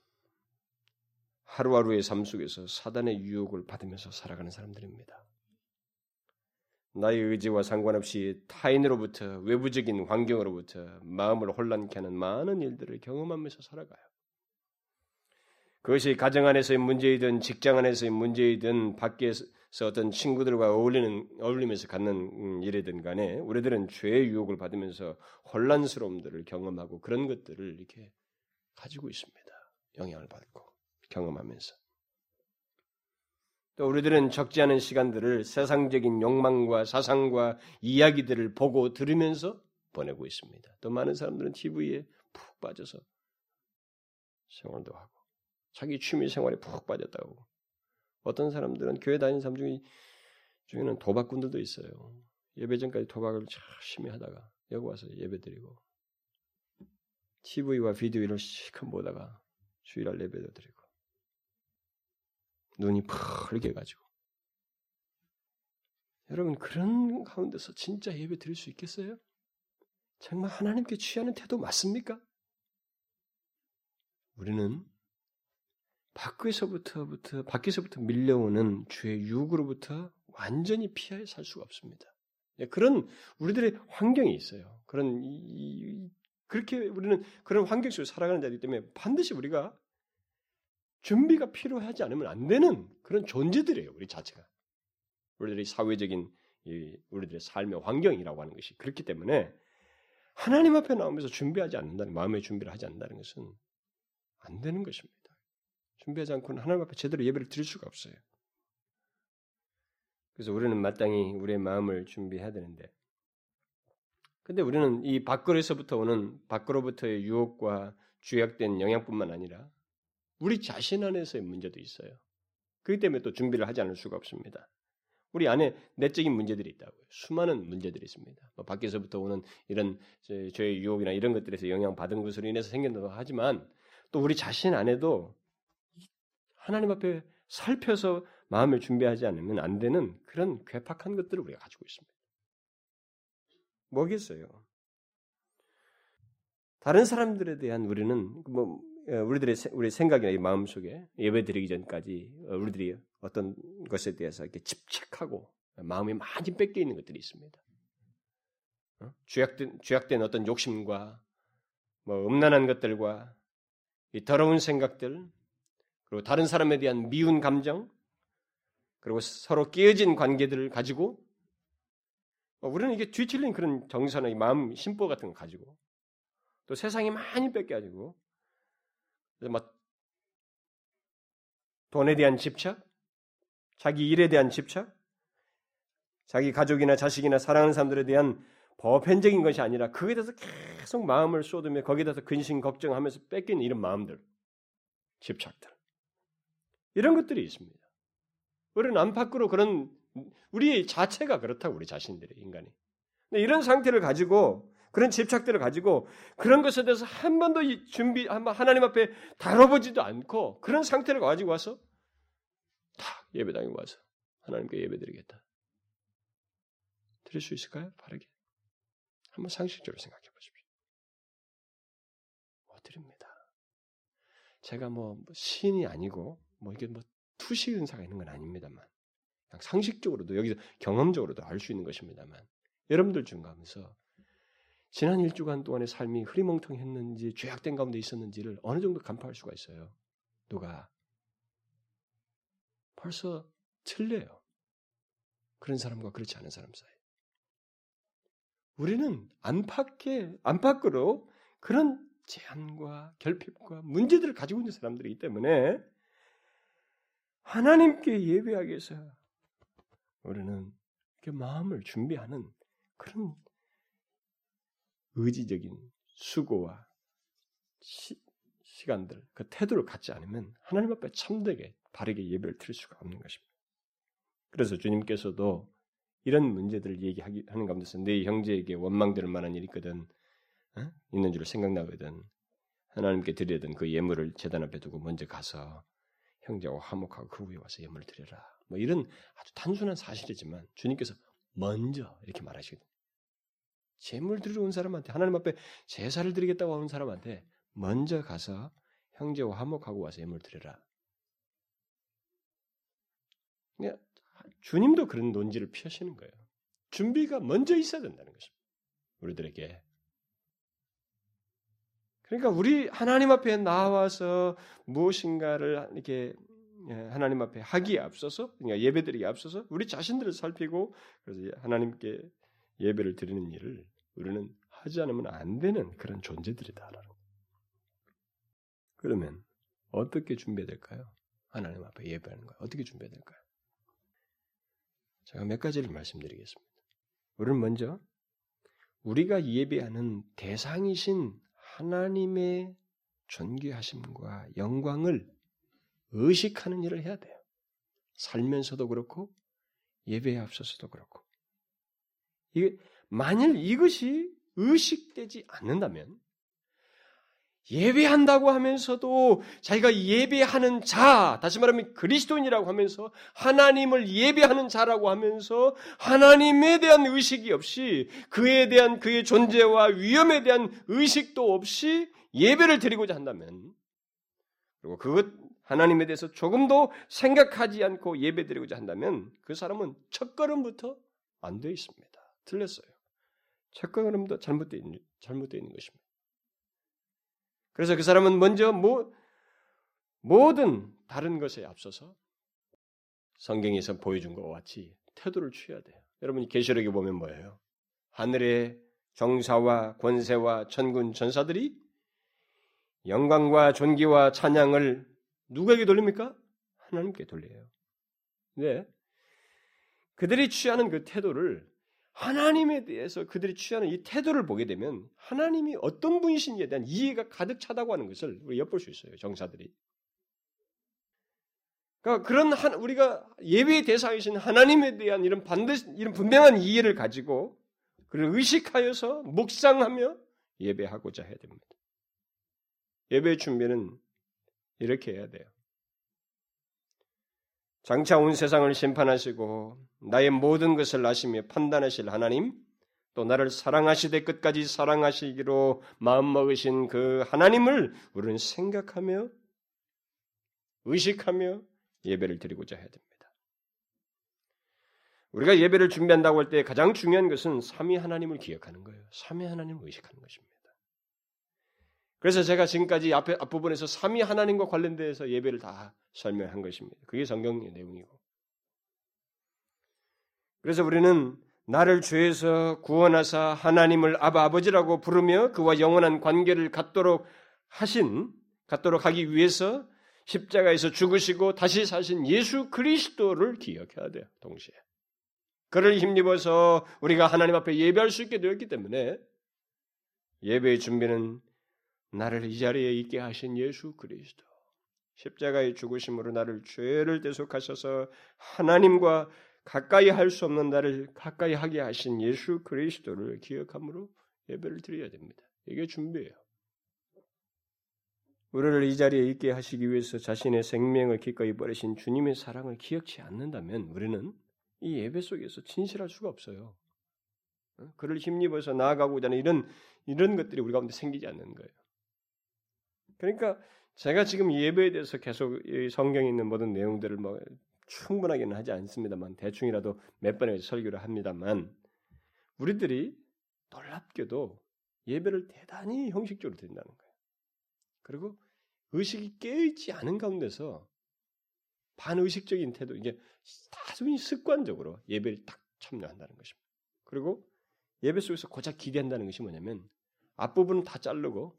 하루하루의 삶 속에서 사단의 유혹을 받으면서 살아가는 사람들입니다. 나의 의지와 상관없이 타인으로부터 외부적인 환경으로부터 마음을 혼란케 하는 많은 일들을 경험하면서 살아가요. 그것이 가정 안에서의 문제이든 직장 안에서의 문제이든 밖에서 어떤 친구들과 어울리는 어울리면서 갖는 음, 일이든 간에 우리들은 죄의 유혹을 받으면서 혼란스러움들을 경험하고 그런 것들을 이렇게 가지고 있습니다. 영향을 받고 경험하면서 또 우리들은 적지 않은 시간들을 세상적인 욕망과 사상과 이야기들을 보고 들으면서 보내고 있습니다. 또 많은 사람들은 TV에 푹 빠져서 생활도 하고 자기 취미 생활에 푹 빠졌다고. 어떤 사람들은 교회 다니는 사람 중에 중에는 도박꾼들도 있어요. 예배 전까지 도박을 열심히 하다가 여기 와서 예배 드리고 TV와 비디오를 실컷 보다가 주일날 예배도 드리고 눈이 펄게 가지고 여러분 그런 가운데서 진짜 예배 드릴 수 있겠어요? 정말 하나님께 취하는 태도 맞습니까? 우리는 밖에서부터부터 밖에서부터 밀려오는 주의 유혹으로부터 완전히 피해 살 수가 없습니다. 예, 그런 우리들의 환경이 있어요. 그런 이, 그렇게 우리는 그런 환경 속에 살아가는 자이기 때문에 반드시 우리가 준비가 필요하지 않으면 안 되는 그런 존재들이에요. 우리 자체가 우리들의 사회적인 우리들의 삶의 환경이라고 하는 것이 그렇기 때문에 하나님 앞에 나오면서 준비하지 않는다는 마음의 준비를 하지 않는다는 것은 안 되는 것입니다. 준비하지 않고는 하나님 앞에 제대로 예배를 드릴 수가 없어요. 그래서 우리는 마땅히 우리의 마음을 준비해야 되는데, 근데 우리는 이 밖으로서부터 오는 밖으로부터의 유혹과 주약된 영향뿐만 아니라 우리 자신 안에서의 문제도 있어요. 그렇기 때문에 또 준비를 하지 않을 수가 없습니다. 우리 안에 내적인 문제들이 있다고요. 수많은 문제들이 있습니다. 뭐 밖에서부터 오는 이런 죄의 유혹이나 이런 것들에서 영향 받은 것으로 인해서 생긴다고 하지만 또 우리 자신 안에도 하나님 앞에 살펴서 마음을 준비하지 않으면 안 되는 그런 괴팍한 것들을 우리가 가지고 있습니다. 뭐겠어요? 다른 사람들에 대한 우리는 뭐 우리들의 우리 생각이나 마음 속에 예배 드리기 전까지 우리들이 어떤 것에 대해서 이렇게 집착하고 마음이 많이 뺏겨 있는 것들이 있습니다. 어? 죄악된 죄악된 어떤 욕심과 뭐 음란한 것들과 이 더러운 생각들 그리고 다른 사람에 대한 미운 감정 그리고 서로 깨어진 관계들을 가지고 우리는 이게 뒤틀린 그런 정서나 마음 심보 같은 거 가지고 또 세상이 많이 뺏겨가지고 막 돈에 대한 집착, 자기 일에 대한 집착, 자기 가족이나 자식이나 사랑하는 사람들에 대한 보편적인 것이 아니라 그에 대해서 계속 마음을 쏟으며 거기에 대해서 근심 걱정하면서 뺏기는 이런 마음들, 집착들 이런 것들이 있습니다. 우리는 안팎으로 그런 우리 자체가 그렇다고 우리 자신들이 인간이. 근데 이런 상태를 가지고 그런 집착들을 가지고 그런 것에 대해서 한 번도 준비 한번 하나님 앞에 다뤄보지도 않고 그런 상태를 가지고 와서 다 예배당에 와서 하나님께 예배드리겠다. 드릴 수 있을까요? 바르게. 한번 상식적으로 생각해 보십시오. 못 드립니다. 제가 뭐 신이 아니고 뭐 이게 뭐 투시 은사가 있는 건 아닙니다만 상식적으로도 여기서 경험적으로도 알 수 있는 것입니다만 여러분들 중 가면서 지난 일주간 동안의 삶이 흐리멍텅했는지 죄악된 가운데 있었는지를 어느 정도 간파할 수가 있어요. 누가 벌써 틀려요. 그런 사람과 그렇지 않은 사람 사이. 우리는 안팎에 안팎으로 그런 제한과 결핍과 문제들을 가지고 있는 사람들이기 때문에 하나님께 예배하기 위해서 우리는 이렇게 마음을 준비하는 그런 의지적인 수고와 시, 시간들, 그 태도를 갖지 않으면 하나님 앞에 참되게 바르게 예배를 드릴 수가 없는 것입니다. 그래서 주님께서도 이런 문제들을 얘기하는 가운데서 내 형제에게 원망될 만한 일이 있거든 어? 있는 줄 생각나거든 하나님께 드리던 그 예물을 제단 앞에 두고 먼저 가서 형제와 화목하고 그 후에 와서 예물을 드려라. 뭐 이런 아주 단순한 사실이지만 주님께서 먼저 이렇게 말하시거든요. 재물 드리러 온 사람한테 하나님 앞에 제사를 드리겠다고 하는 사람한테 먼저 가서 형제와 화목하고 와서 예물 드려라. 주님도 그런 논지를 피하시는 거예요. 준비가 먼저 있어야 된다는 것입니다. 우리들에게. 그러니까 우리 하나님 앞에 나와서 무엇인가를 이렇게 예, 하나님 앞에 하기에 앞서서 그러니까 예배드리기에 앞서서 우리 자신들을 살피고 그래서 하나님께 예배를 드리는 일을 우리는 하지 않으면 안 되는 그런 존재들이다라는 그러면 어떻게 준비해야 될까요? 하나님 앞에 예배하는 거 어떻게 준비해야 될까요? 제가 몇 가지를 말씀드리겠습니다. 우리는 먼저 우리가 예배하는 대상이신 하나님의 존귀하심과 영광을 의식하는 일을 해야 돼요. 살면서도 그렇고 예배에 앞서서도 그렇고 이게 만일 이것이 의식되지 않는다면 예배한다고 하면서도 자기가 예배하는 자, 다시 말하면 그리스도인이라고 하면서 하나님을 예배하는 자라고 하면서 하나님에 대한 의식이 없이 그에 대한 그의 존재와 위험에 대한 의식도 없이 예배를 드리고자 한다면 그리고 그것 하나님에 대해서 조금도 생각하지 않고 예배 드리고자 한다면 그 사람은 첫걸음부터 안 돼 있습니다. 틀렸어요. 첫걸음도 잘못되어 있는, 잘못되어 있는 것입니다. 그래서 그 사람은 먼저 뭐, 모든 다른 것에 앞서서 성경에서 보여준 것과 같이 태도를 취해야 돼요. 여러분이 계시록에 보면 뭐예요? 하늘의 정사와 권세와 천군 전사들이 영광과 존귀와 찬양을 누구에게 돌립니까? 하나님께 돌려요. 네. 그들이 취하는 그 태도를 하나님에 대해서 그들이 취하는 이 태도를 보게 되면 하나님이 어떤 분이신지에 대한 이해가 가득 차다고 하는 것을 우리 엿볼 수 있어요. 정사들이. 그러니까 그런 한, 우리가 예배의 대상이신 하나님에 대한 이런 반드시 이런 분명한 이해를 가지고 그를 의식하여서 묵상하며 예배하고자 해야 됩니다. 예배 준비는 이렇게 해야 돼요. 장차 온 세상을 심판하시고 나의 모든 것을 아시며 판단하실 하나님, 또 나를 사랑하시되 끝까지 사랑하시기로 마음먹으신 그 하나님을 우리는 생각하며 의식하며 예배를 드리고자 해야 됩니다. 우리가 예배를 준비한다고 할 때 가장 중요한 것은 삼위 하나님을 기억하는 거예요. 삼위 하나님을 의식하는 것입니다. 그래서 제가 지금까지 앞에 앞부분에서 삼위 하나님과 관련돼서 예배를 다 설명한 것입니다. 그게 성경의 내용이고. 그래서 우리는 나를 죄에서 구원하사 하나님을 아바 아버지라고 부르며 그와 영원한 관계를 갖도록 하신 갖도록 하기 위해서 십자가에서 죽으시고 다시 사신 예수 그리스도를 기억해야 돼요. 동시에. 그를 힘입어서 우리가 하나님 앞에 예배할 수 있게 되었기 때문에 예배의 준비는 나를 이 자리에 있게 하신 예수 그리스도 십자가의 죽으심으로 나를 죄를 대속하셔서 하나님과 가까이 할 수 없는 나를 가까이 하게 하신 예수 그리스도를 기억함으로 예배를 드려야 됩니다. 이게 준비예요. 우리를 이 자리에 있게 하시기 위해서 자신의 생명을 기꺼이 버리신 주님의 사랑을 기억치 않는다면 우리는 이 예배 속에서 진실할 수가 없어요. 어? 그를 힘입어서 나아가고자 하는 이런 이런 것들이 우리 가운데 생기지 않는 거예요. 그러니까 제가 지금 예배에 대해서 계속 성경에 있는 모든 내용들을 뭐 충분하게는 하지 않습니다만 대충이라도 몇 번에 설교를 합니다만 우리들이 놀랍게도 예배를 대단히 형식적으로 드린다는 거예요. 그리고 의식이 깨있지 않은 가운데서 반의식적인 태도, 이게 다소히 습관적으로 예배를 딱 참여한다는 것입니다. 그리고 예배 속에서 고작 기대한다는 것이 뭐냐면 앞부분은 다 자르고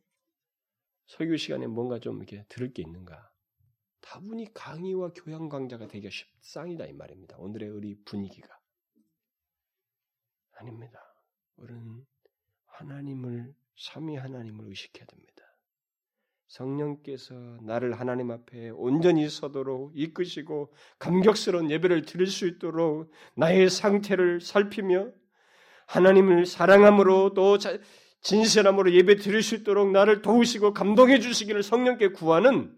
설교 시간에 뭔가 좀 이렇게 들을 게 있는가. 다분히 강의와 교양 강좌가 되기 쉽상이다 이 말입니다. 오늘의 우리 분위기가. 아닙니다. 우리는 하나님을 삼위 하나님을 의식해야 됩니다. 성령께서 나를 하나님 앞에 온전히 서도록 이끄시고 감격스러운 예배를 드릴 수 있도록 나의 상태를 살피며 하나님을 사랑함으로 또 진실함으로 예배 드릴 수 있도록 나를 도우시고 감동해 주시기를 성령께 구하는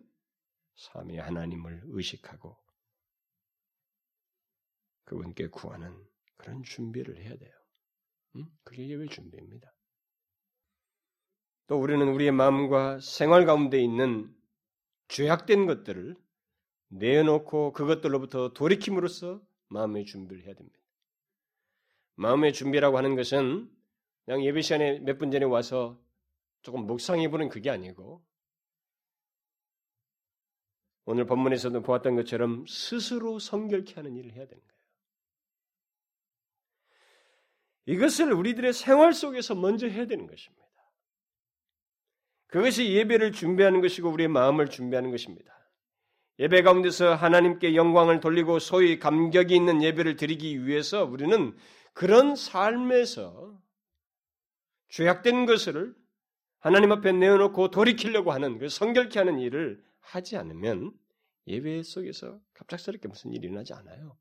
삼위 하나님을 의식하고 그분께 구하는 그런 준비를 해야 돼요. 음? 그게 예배 준비입니다. 또 우리는 우리의 마음과 생활 가운데 있는 죄악된 것들을 내놓고 그것들로부터 돌이킴으로써 마음의 준비를 해야 됩니다. 마음의 준비라고 하는 것은 그냥 예배 시간에 몇 분 전에 와서 조금 묵상해 보는 그게 아니고 오늘 본문에서도 보았던 것처럼 스스로 성결케 하는 일을 해야 되는 거예요. 이것을 우리들의 생활 속에서 먼저 해야 되는 것입니다. 그것이 예배를 준비하는 것이고 우리의 마음을 준비하는 것입니다. 예배 가운데서 하나님께 영광을 돌리고 소위 감격이 있는 예배를 드리기 위해서 우리는 그런 삶에서 죄악된 것을 하나님 앞에 내어놓고 돌이키려고 하는 그 성결케 하는 일을 하지 않으면 예배 속에서 갑작스럽게 무슨 일이 일어나지 않아요.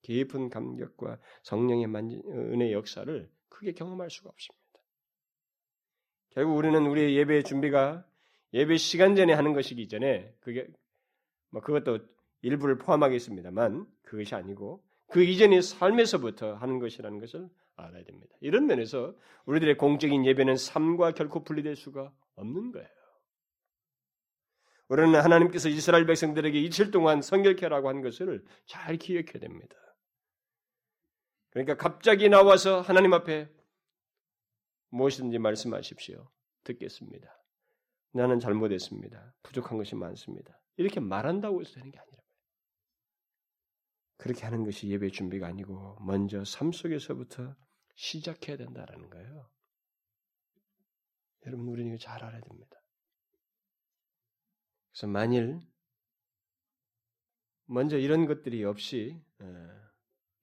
깊은 감격과 성령의 은혜 역사를 크게 경험할 수가 없습니다. 결국 우리는 우리의 예배 준비가 예배 시간 전에 하는 것이기 전에 그게 뭐 그것도 일부를 포함하겠습니다만 그것이 아니고 그 이전의 삶에서부터 하는 것이라는 것을 알아야 됩니다. 이런 면에서 우리들의 공적인 예배는 삶과 결코 분리될 수가 없는 거예요. 우리는 하나님께서 이스라엘 백성들에게 이틀 동안 성결케라고 한 것을 잘 기억해야 됩니다. 그러니까 갑자기 나와서 하나님 앞에 무엇이든지 말씀하십시오. 듣겠습니다. 나는 잘못했습니다. 부족한 것이 많습니다. 이렇게 말한다고 해서 되는 게 아니라 그렇게 하는 것이 예배 준비가 아니고 먼저 삶 속에서부터 시작해야 된다라는 거예요. 여러분 우리는 이거 잘 알아야 됩니다. 그래서 만일 먼저 이런 것들이 없이 어,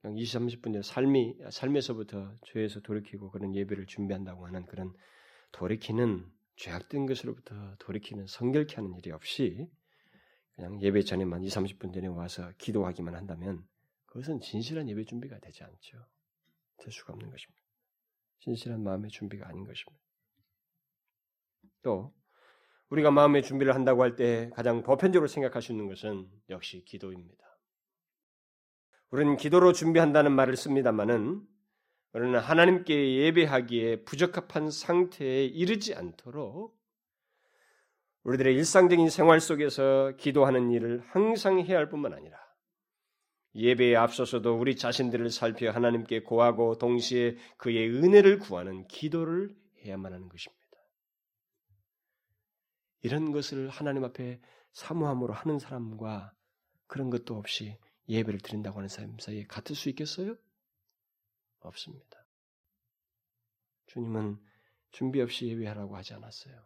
그냥 20, 30분의 삶이 삶에서부터 죄에서 돌이키고 그런 예배를 준비한다고 하는 그런 돌이키는 죄악된 것으로부터 돌이키는 성결케 하는 일이 없이 그냥 예배 전에만 2, 30분 전에 와서 기도하기만 한다면 그것은 진실한 예배 준비가 되지 않죠. 될 수가 없는 것입니다. 진실한 마음의 준비가 아닌 것입니다. 또 우리가 마음의 준비를 한다고 할 때 가장 보편적으로 생각할 수 있는 것은 역시 기도입니다. 우리는 기도로 준비한다는 말을 씁니다만은 우리는 하나님께 예배하기에 부적합한 상태에 이르지 않도록 우리들의 일상적인 생활 속에서 기도하는 일을 항상 해야 할 뿐만 아니라 예배에 앞서서도 우리 자신들을 살펴 하나님께 고하고 동시에 그의 은혜를 구하는 기도를 해야만 하는 것입니다. 이런 것을 하나님 앞에 사모함으로 하는 사람과 그런 것도 없이 예배를 드린다고 하는 사람 사이에 같을 수 있겠어요? 없습니다. 주님은 준비 없이 예배하라고 하지 않았어요.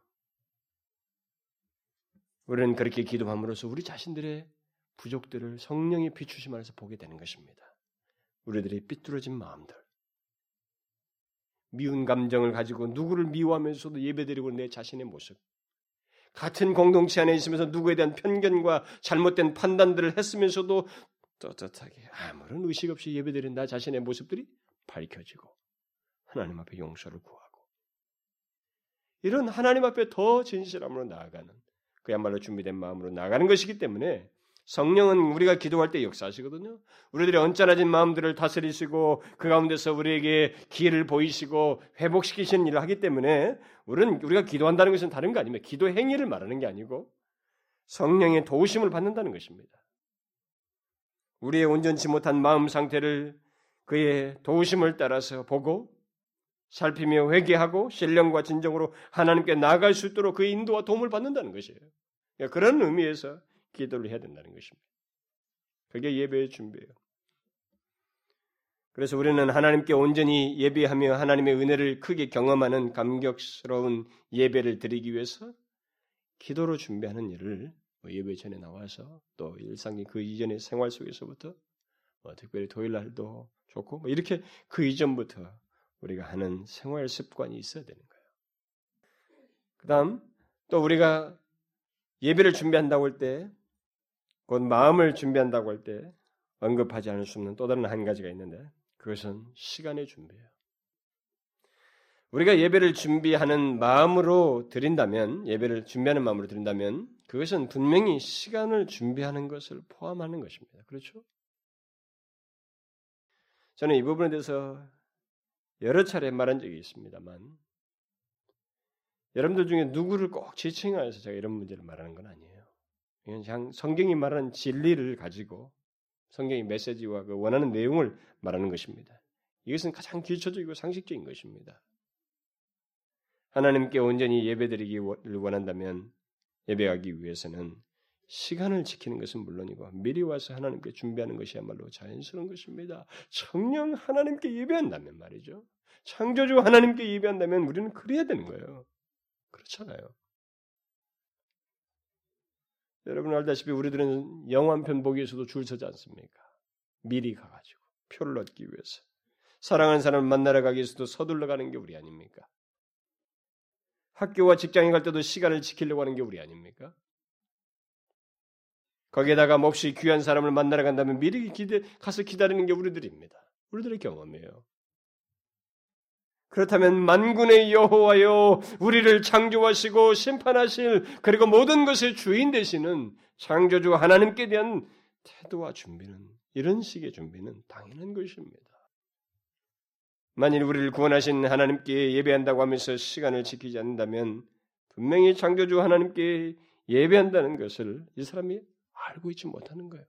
우리는 그렇게 기도함으로써 우리 자신들의 부족들을 성령의 비추심 안에서 보게 되는 것입니다. 우리들의 삐뚤어진 마음들, 미운 감정을 가지고 누구를 미워하면서도 예배드리고 내 자신의 모습, 같은 공동체 안에 있으면서 누구에 대한 편견과 잘못된 판단들을 했으면서도 떳떳하게 아무런 의식 없이 예배드린 나 자신의 모습들이 밝혀지고 하나님 앞에 용서를 구하고 이런 하나님 앞에 더 진실함으로 나아가는 그야말로 준비된 마음으로 나가는 것이기 때문에 성령은 우리가 기도할 때 역사하시거든요. 우리들의 언짢아진 마음들을 다스리시고 그 가운데서 우리에게 기회를 보이시고 회복시키시는 일을 하기 때문에 우리는 우리가 기도한다는 것은 다른 거 아닙니다. 기도 행위를 말하는 게 아니고 성령의 도우심을 받는다는 것입니다. 우리의 온전치 못한 마음 상태를 그의 도우심을 따라서 보고 살피며 회개하고 신령과 진정으로 하나님께 나아갈 수 있도록 그의 인도와 도움을 받는다는 것이에요. 그런 의미에서 기도를 해야 된다는 것입니다. 그게 예배의 준비예요. 그래서 우리는 하나님께 온전히 예배하며 하나님의 은혜를 크게 경험하는 감격스러운 예배를 드리기 위해서 기도로 준비하는 일을 뭐 예배 전에 나와서 또 일상의 그 이전의 생활 속에서부터 뭐 특별히 토요일 날도 좋고 뭐 이렇게 그 이전부터 우리가 하는 생활 습관이 있어야 되는 거예요. 그다음 또 우리가 예배를 준비한다고 할 때 곧 마음을 준비한다고 할 때 언급하지 않을 수 없는 또 다른 한 가지가 있는데 그것은 시간의 준비예요. 우리가 예배를 준비하는 마음으로 드린다면 예배를 준비하는 마음으로 드린다면 그것은 분명히 시간을 준비하는 것을 포함하는 것입니다. 그렇죠? 저는 이 부분에 대해서 여러 차례 말한 적이 있습니다만 여러분들 중에 누구를 꼭 지칭하여서 제가 이런 문제를 말하는 건 아니에요. 그냥 성경이 말하는 진리를 가지고 성경의 메시지와 그 원하는 내용을 말하는 것입니다. 이것은 가장 기초적이고 상식적인 것입니다. 하나님께 온전히 예배드리기를 원한다면 예배하기 위해서는 시간을 지키는 것은 물론이고 미리 와서 하나님께 준비하는 것이야말로 자연스러운 것입니다. 청령 하나님께 예배한다면 말이죠. 창조주 하나님께 예배한다면 우리는 그래야 되는 거예요. 그렇잖아요. 여러분 알다시피 우리들은 영화 한 편 보기 위해서도 줄 서지 않습니까? 미리 가가지고 표를 얻기 위해서 사랑하는 사람을 만나러 가기 위해서도 서둘러 가는 게 우리 아닙니까? 학교와 직장에 갈 때도 시간을 지키려고 하는 게 우리 아닙니까? 거기에다가 몹시 귀한 사람을 만나러 간다면 미리 기대, 가서 기다리는 게 우리들입니다. 우리들의 경험이에요. 그렇다면 만군의 여호와여 우리를 창조하시고 심판하실 그리고 모든 것의 주인 되시는 창조주 하나님께 대한 태도와 준비는 이런 식의 준비는 당연한 것입니다. 만일 우리를 구원하신 하나님께 예배한다고 하면서 시간을 지키지 않는다면 분명히 창조주 하나님께 예배한다는 것을 이 사람이 알고 있지 못하는 거예요.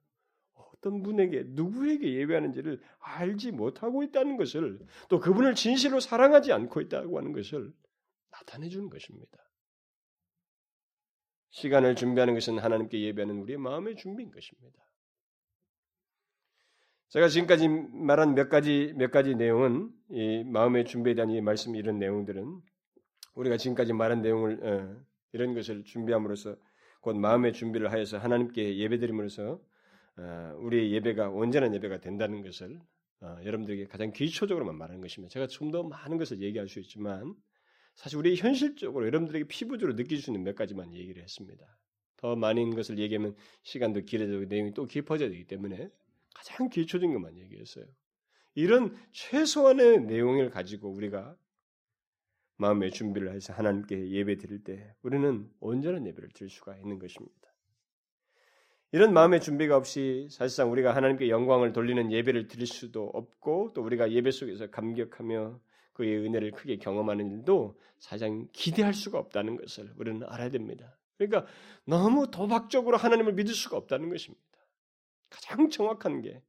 어떤 분에게 누구에게 예배하는지를 알지 못하고 있다는 것을 또 그분을 진실로 사랑하지 않고 있다고 하는 것을 나타내 주는 것입니다. 시간을 준비하는 것은 하나님께 예배하는 우리의 마음의 준비인 것입니다. 제가 지금까지 말한 몇 가지 몇 가지 내용은 이 마음의 준비에 대한 이 말씀 이런 내용들은 우리가 지금까지 말한 내용을 어, 이런 것을 준비함으로써 곧 마음의 준비를 하여서 하나님께 예배드림으로써 어, 우리의 예배가 온전한 예배가 된다는 것을 어, 여러분들에게 가장 기초적으로만 말하는 것입니다. 제가 좀 더 많은 것을 얘기할 수 있지만 사실 우리 현실적으로 여러분들에게 피부적으로 느낄 수 있는 몇 가지만 얘기를 했습니다. 더 많은 것을 얘기하면 시간도 길어지고 내용이 또 깊어져야 되기 때문에 가장 기초적인 것만 얘기했어요. 이런 최소한의 내용을 가지고 우리가 마음의 준비를 해서 하나님께 예배 드릴 때 우리는 온전한 예배를 드릴 수가 있는 것입니다. 이런 마음의 준비가 없이 사실상 우리가 하나님께 영광을 돌리는 예배를 드릴 수도 없고 또 우리가 예배 속에서 감격하며 그의 은혜를 크게 경험하는 일도 사실상 기대할 수가 없다는 것을 우리는 알아야 됩니다. 그러니까 너무 도박적으로 하나님을 믿을 수가 없다는 것입니다. 가장 정확한 게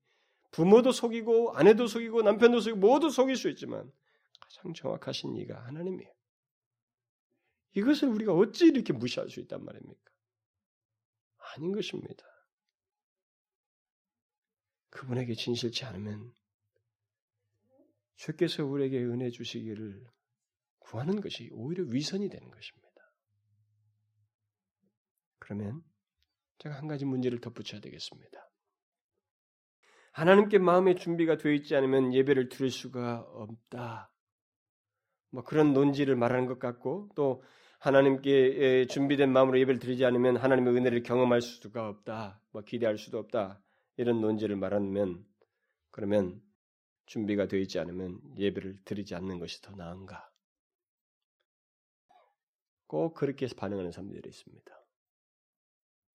부모도 속이고 아내도 속이고 남편도 속이고 모두 속일 수 있지만 가장 정확하신 이가 하나님이에요. 이것을 우리가 어찌 이렇게 무시할 수 있단 말입니까? 아닌 것입니다. 그분에게 진실치 않으면 주께서 우리에게 은혜 주시기를 구하는 것이 오히려 위선이 되는 것입니다. 그러면 제가 한 가지 문제를 덧붙여야 되겠습니다. 하나님께 마음의 준비가 되어 있지 않으면 예배를 드릴 수가 없다. 뭐 그런 논지를 말하는 것 같고 또 하나님께 준비된 마음으로 예배를 드리지 않으면 하나님의 은혜를 경험할 수가 없다. 뭐 기대할 수도 없다. 이런 논지를 말하면 그러면 준비가 되어 있지 않으면 예배를 드리지 않는 것이 더 나은가? 꼭 그렇게 반응하는 사람들이 있습니다.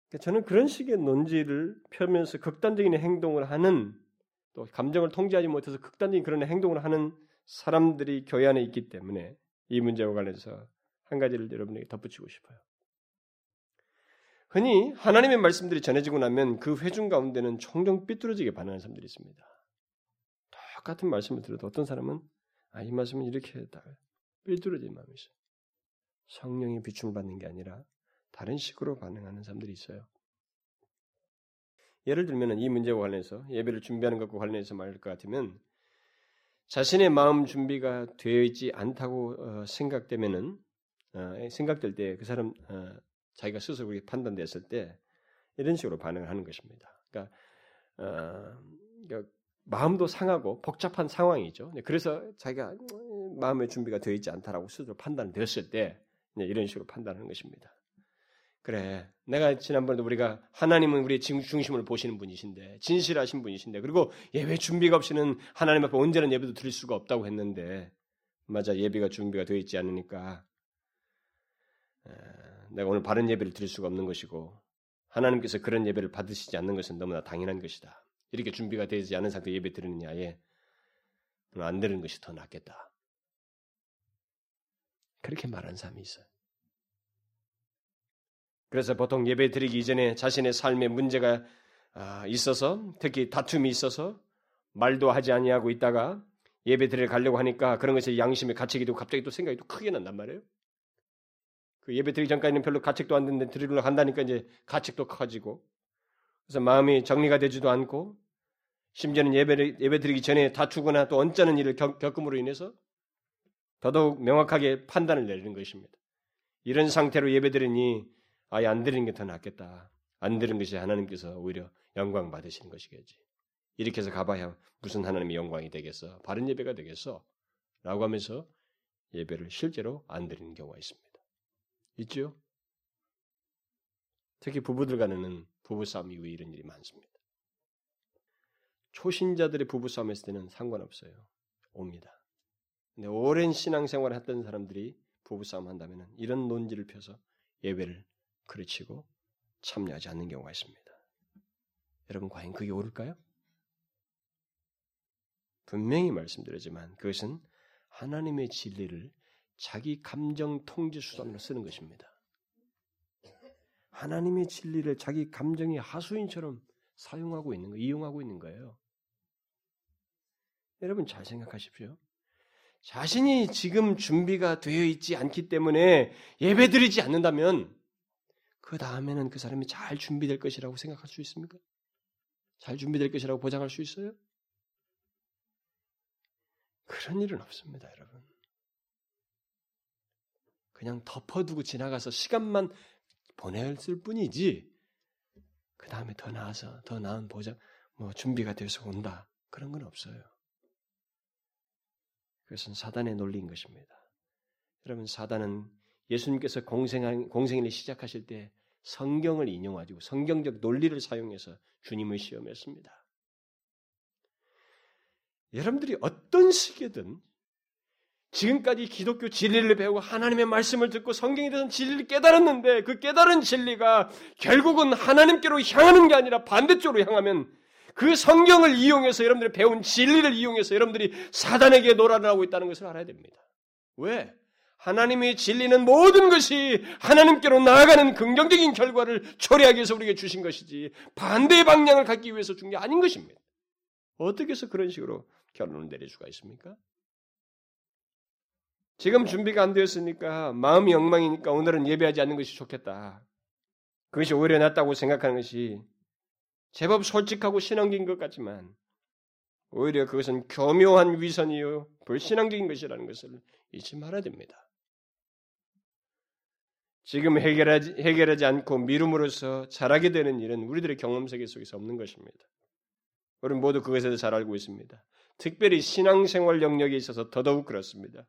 그러니까 저는 그런 식의 논지를 펴면서 극단적인 행동을 하는 또 감정을 통제하지 못해서 극단적인 그런 행동을 하는 사람들이 교회 안에 있기 때문에 이 문제와 관련해서 한 가지를 여러분에게 덧붙이고 싶어요. 흔히 하나님의 말씀들이 전해지고 나면 그 회중 가운데는 종종 삐뚤어지게 반응하는 사람들이 있습니다. 똑같은 말씀을 들어도 어떤 사람은 아, 이 말씀은 이렇게 했다. 삐뚤어진 마음이 있어요. 성령의 비춤을 받는 게 아니라 다른 식으로 반응하는 사람들이 있어요. 예를 들면 이 문제와 관련해서 예배를 준비하는 것과 관련해서 말할 것 같으면 자신의 마음 준비가 되어 있지 않다고 어, 생각되면은 어, 생각될 때 그 사람 어, 자기가 스스로 판단됐을 때 이런 식으로 반응을 하는 것입니다. 그러니까, 어, 그러니까 마음도 상하고 복잡한 상황이죠. 네, 그래서 자기가 음, 마음의 준비가 되어 있지 않다라고 스스로 판단됐을 때 이런 식으로 판단하는 것입니다. 그래. 내가 지난번에도 우리가 하나님은 우리의 중심을 보시는 분이신데 진실하신 분이신데 그리고 예배 준비가 없이는 하나님 앞에 온전한 예배도 드릴 수가 없다고 했는데 맞아 예배가 준비가 되어 있지 않으니까 내가 오늘 바른 예배를 드릴 수가 없는 것이고 하나님께서 그런 예배를 받으시지 않는 것은 너무나 당연한 것이다. 이렇게 준비가 되지 않은 상태 예배 드리느냐에 안 드리는 것이 더 낫겠다. 그렇게 말하는 사람이 있어요. 그래서 보통 예배 드리기 이전에 자신의 삶에 문제가 아, 있어서 특히 다툼이 있어서 말도 하지 아니하고 있다가 예배 드리러 가려고 하니까 그런 것에 양심의 가책이도 갑자기 또 생각이 또 크게 난단 말이에요. 그 예배 드리기 전까지는 별로 가책도 안 됐는데 드리러 간다니까 이제 가책도 커지고 그래서 마음이 정리가 되지도 않고 심지어는 예배 예배 드리기 전에 다투거나 또 언짢은 일을 겪, 겪음으로 인해서 더더욱 명확하게 판단을 내리는 것입니다. 이런 상태로 예배 드리니 아예 안 드리는 게 더 낫겠다. 안 드리는 것이 하나님께서 오히려 영광 받으시는 것이겠지. 이렇게 해서 가봐야 무슨 하나님의 영광이 되겠어? 바른 예배가 되겠어? 라고 하면서 예배를 실제로 안 드리는 경우가 있습니다. 있죠? 특히 부부들 간에는 부부싸움 이후에 이런 일이 많습니다. 초신자들의 부부싸움 했을 때는 상관없어요. 옵니다. 근데 오랜 신앙생활을 했던 사람들이 부부싸움 한다면 이런 논지를 펴서 예배를 그르치고 참여하지 않는 경우가 있습니다. 여러분 과연 그게 옳을까요? 분명히 말씀드리지만 그것은 하나님의 진리를 자기 감정 통제 수단으로 쓰는 것입니다. 하나님의 진리를 자기 감정의 하수인처럼 사용하고 있는 거, 이용하고 있는 거예요. 여러분 잘 생각하십시오. 자신이 지금 준비가 되어 있지 않기 때문에 예배드리지 않는다면 그 다음에는 그 사람이 잘 준비될 것이라고 생각할 수 있습니까? 잘 준비될 것이라고 보장할 수 있어요? 그런 일은 없습니다, 여러분. 그냥 덮어두고 지나가서 시간만 보냈을 뿐이지, 그 다음에 더 나아서, 더 나은 보장, 뭐, 준비가 돼서 온다. 그런 건 없어요. 그것은 사단의 논리인 것입니다. 여러분, 사단은 예수님께서 공생일을 시작하실 때 성경을 인용하고 성경적 논리를 사용해서 주님을 시험했습니다. 여러분들이 어떤 시기든 지금까지 기독교 진리를 배우고 하나님의 말씀을 듣고 성경에 대한 진리를 깨달았는데 그 깨달은 진리가 결국은 하나님께로 향하는 게 아니라 반대쪽으로 향하면 그 성경을 이용해서 여러분들이 배운 진리를 이용해서 여러분들이 사단에게 노란을 하고 있다는 것을 알아야 됩니다. 왜? 하나님의 진리는 모든 것이 하나님께로 나아가는 긍정적인 결과를 초래하기 위해서 우리에게 주신 것이지 반대의 방향을 갖기 위해서 준 게 아닌 것입니다. 어떻게 해서 그런 식으로 결론을 내릴 수가 있습니까? 지금 준비가 안 되었으니까 마음이 엉망이니까 오늘은 예배하지 않는 것이 좋겠다. 그것이 오히려 낫다고 생각하는 것이 제법 솔직하고 신앙적인 것 같지만 오히려 그것은 교묘한 위선이요 불신앙적인 것이라는 것을 잊지 말아야 됩니다. 지금 해결하지, 해결하지 않고 미룸으로써 잘하게 되는 일은 우리들의 경험 세계 속에서 없는 것입니다. 우리 모두 그것에 대해 잘 알고 있습니다. 특별히 신앙생활 영역에 있어서 더더욱 그렇습니다.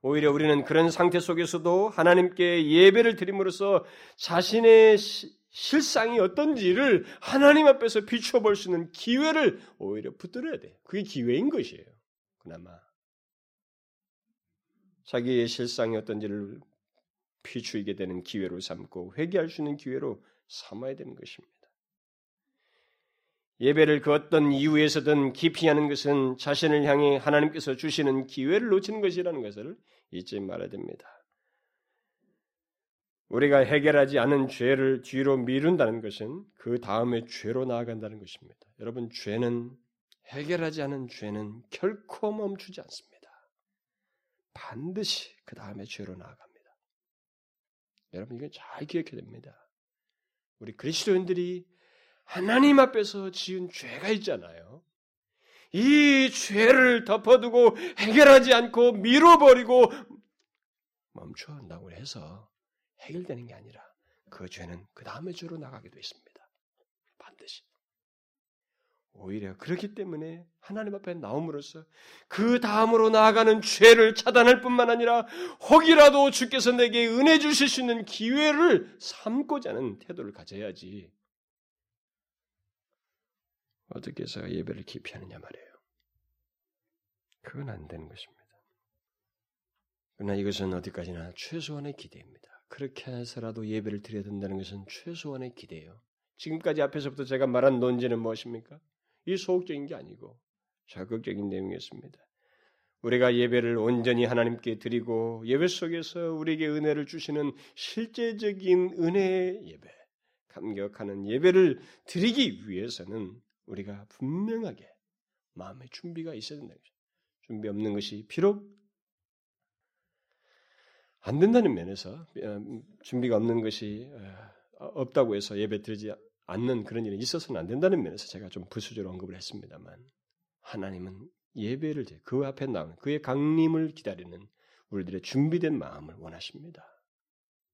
오히려 우리는 그런 상태 속에서도 하나님께 예배를 드림으로써 자신의 시, 실상이 어떤지를 하나님 앞에서 비추어 볼 수 있는 기회를 오히려 붙들어야 돼. 그게 기회인 것이에요. 그나마. 자기의 실상이 어떤지를 비추이게 되는 기회로 삼고 회개할 수 있는 기회로 삼아야 되는 것입니다. 예배를 그 어떤 이유에서든 깊이 하는 것은 자신을 향해 하나님께서 주시는 기회를 놓치는 것이라는 것을 잊지 말아야 됩니다. 우리가 해결하지 않은 죄를 뒤로 미룬다는 것은 그 다음에 죄로 나아간다는 것입니다. 여러분, 죄는 해결하지 않은 죄는 결코 멈추지 않습니다. 반드시 그 다음에 죄로 나아갑니다. 여러분, 이건 잘 기억해야 됩니다. 우리 그리스도인들이 하나님 앞에서 지은 죄가 있잖아요. 이 죄를 덮어두고 해결하지 않고 밀어버리고 멈춰 한다고 해서 해결되는 게 아니라 그 죄는 그 다음의 죄로 나가게 되어 있습니다. 반드시. 오히려 그렇기 때문에 하나님 앞에 나옴으로써 그 다음으로 나아가는 죄를 차단할 뿐만 아니라 혹이라도 주께서 내게 은혜 주실 수 있는 기회를 삼고자 하는 태도를 가져야지. 어떻게 해서 예배를 깊이 하느냐 말이에요. 그건 안 되는 것입니다. 그러나 이것은 어디까지나 최소한의 기대입니다. 그렇게 해서라도 예배를 드려야 된다는 것은 최소한의 기대예요. 지금까지 앞에서부터 제가 말한 논지는 무엇입니까? 이 소극적인 게 아니고 적극적인 내용이었습니다. 우리가 예배를 온전히 하나님께 드리고 예배 속에서 우리에게 은혜를 주시는 실제적인 은혜의 예배, 감격하는 예배를 드리기 위해서는 우리가 분명하게 마음의 준비가 있어야 된다는 거죠. 준비 없는 것이 비록 안 된다는 면에서 어, 준비가 없는 것이 어, 없다고 해서 예배 드리지 않는 그런 일이 있어서는 안 된다는 면에서 제가 좀 부수적으로 언급을 했습니다만 하나님은 예배를 그 앞에 나오는 그의 강림을 기다리는 우리들의 준비된 마음을 원하십니다.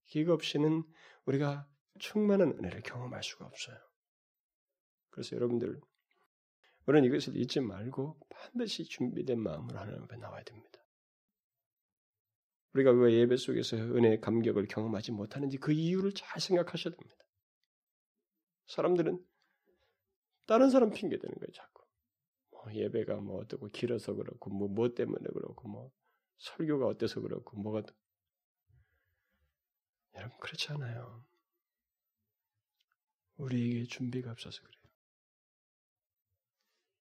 기가 없이는 우리가 충만한 은혜를 경험할 수가 없어요. 그래서 여러분들 우리는 이것을 잊지 말고 반드시 준비된 마음으로 하나님 앞에 나와야 됩니다. 우리가 왜 예배 속에서 은혜의 감격을 경험하지 못하는지 그 이유를 잘 생각하셔야 됩니다. 사람들은 다른 사람 핑계 대는 거예요, 자꾸. 뭐 예배가 뭐 어떻고 길어서 그렇고 뭐, 뭐 때문에 그렇고 뭐 설교가 어때서 그렇고 뭐가 여러분 그렇지 않아요. 우리에게 준비가 없어서 그래요.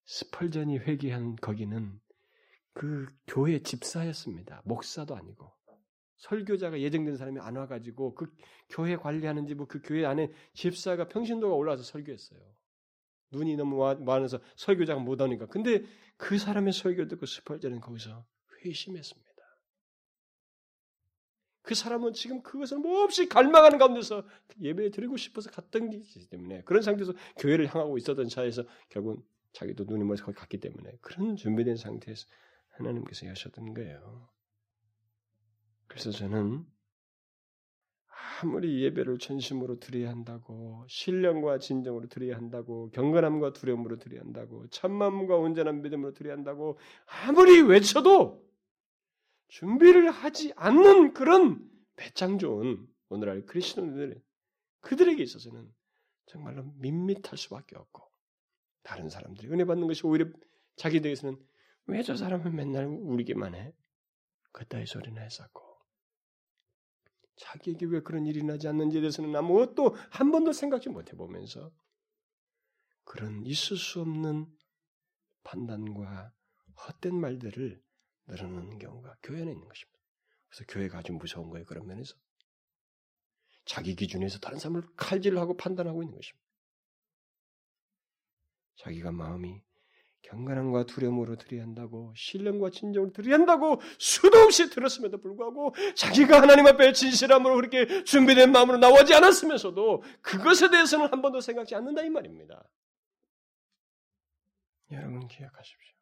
스펄전이 회개한 거기는 그 교회 집사였습니다. 목사도 아니고. 설교자가 예정된 사람이 안 와가지고 그 교회 관리하는지 뭐그 교회 안에 집사가 평신도가 올라와서 설교했어요. 눈이 너무 많아서 설교자가 못 오니까. 근데 그 사람의 설교 듣고 스펄전은 거기서 회심했습니다. 그 사람은 지금 그것을 몹시 갈망하는 가운데서 예배 드리고 싶어서 갔던 것이기 때문에 그런 상태에서 교회를 향하고 있었던 차에서 결국 자기도 눈이 멀어서 거기 갔기 때문에 그런 준비된 상태에서 하나님께서 하셨던 거예요. 그래서 저는 아무리 예배를 전심으로 드려야 한다고 신령과 진정으로 드려야 한다고 경건함과 두려움으로 드려야 한다고 참마음과 온전한 믿음으로 드려야 한다고 아무리 외쳐도 준비를 하지 않는 그런 배짱 좋은 오늘날 크리스천들의 그들에게 있어서는 정말로 밋밋할 수밖에 없고 다른 사람들이 은혜 받는 것이 오히려 자기들에게서는 왜 저 사람은 맨날 우리게만 해? 그따위 소리나 했었고 자기에게 왜 그런 일이 나지 않는지에 대해서는 아무것도 한 번도 생각지 못해 보면서 그런 있을 수 없는 판단과 헛된 말들을 늘어놓는 경우가 교회 안에 있는 것입니다. 그래서 교회가 아주 무서운 거예요. 그런 면에서. 자기 기준에서 다른 사람을 칼질하고 판단하고 있는 것입니다. 자기가 마음이 경건함과 두려움으로 드려야 한다고 신령과 진정으로 드려야 한다고 수도 없이 들었음에도 불구하고 자기가 하나님 앞에 진실함으로 그렇게 준비된 마음으로 나오지 않았으면서도 그것에 대해서는 한 번도 생각지 않는다 이 말입니다. 여러분 기억하십시오.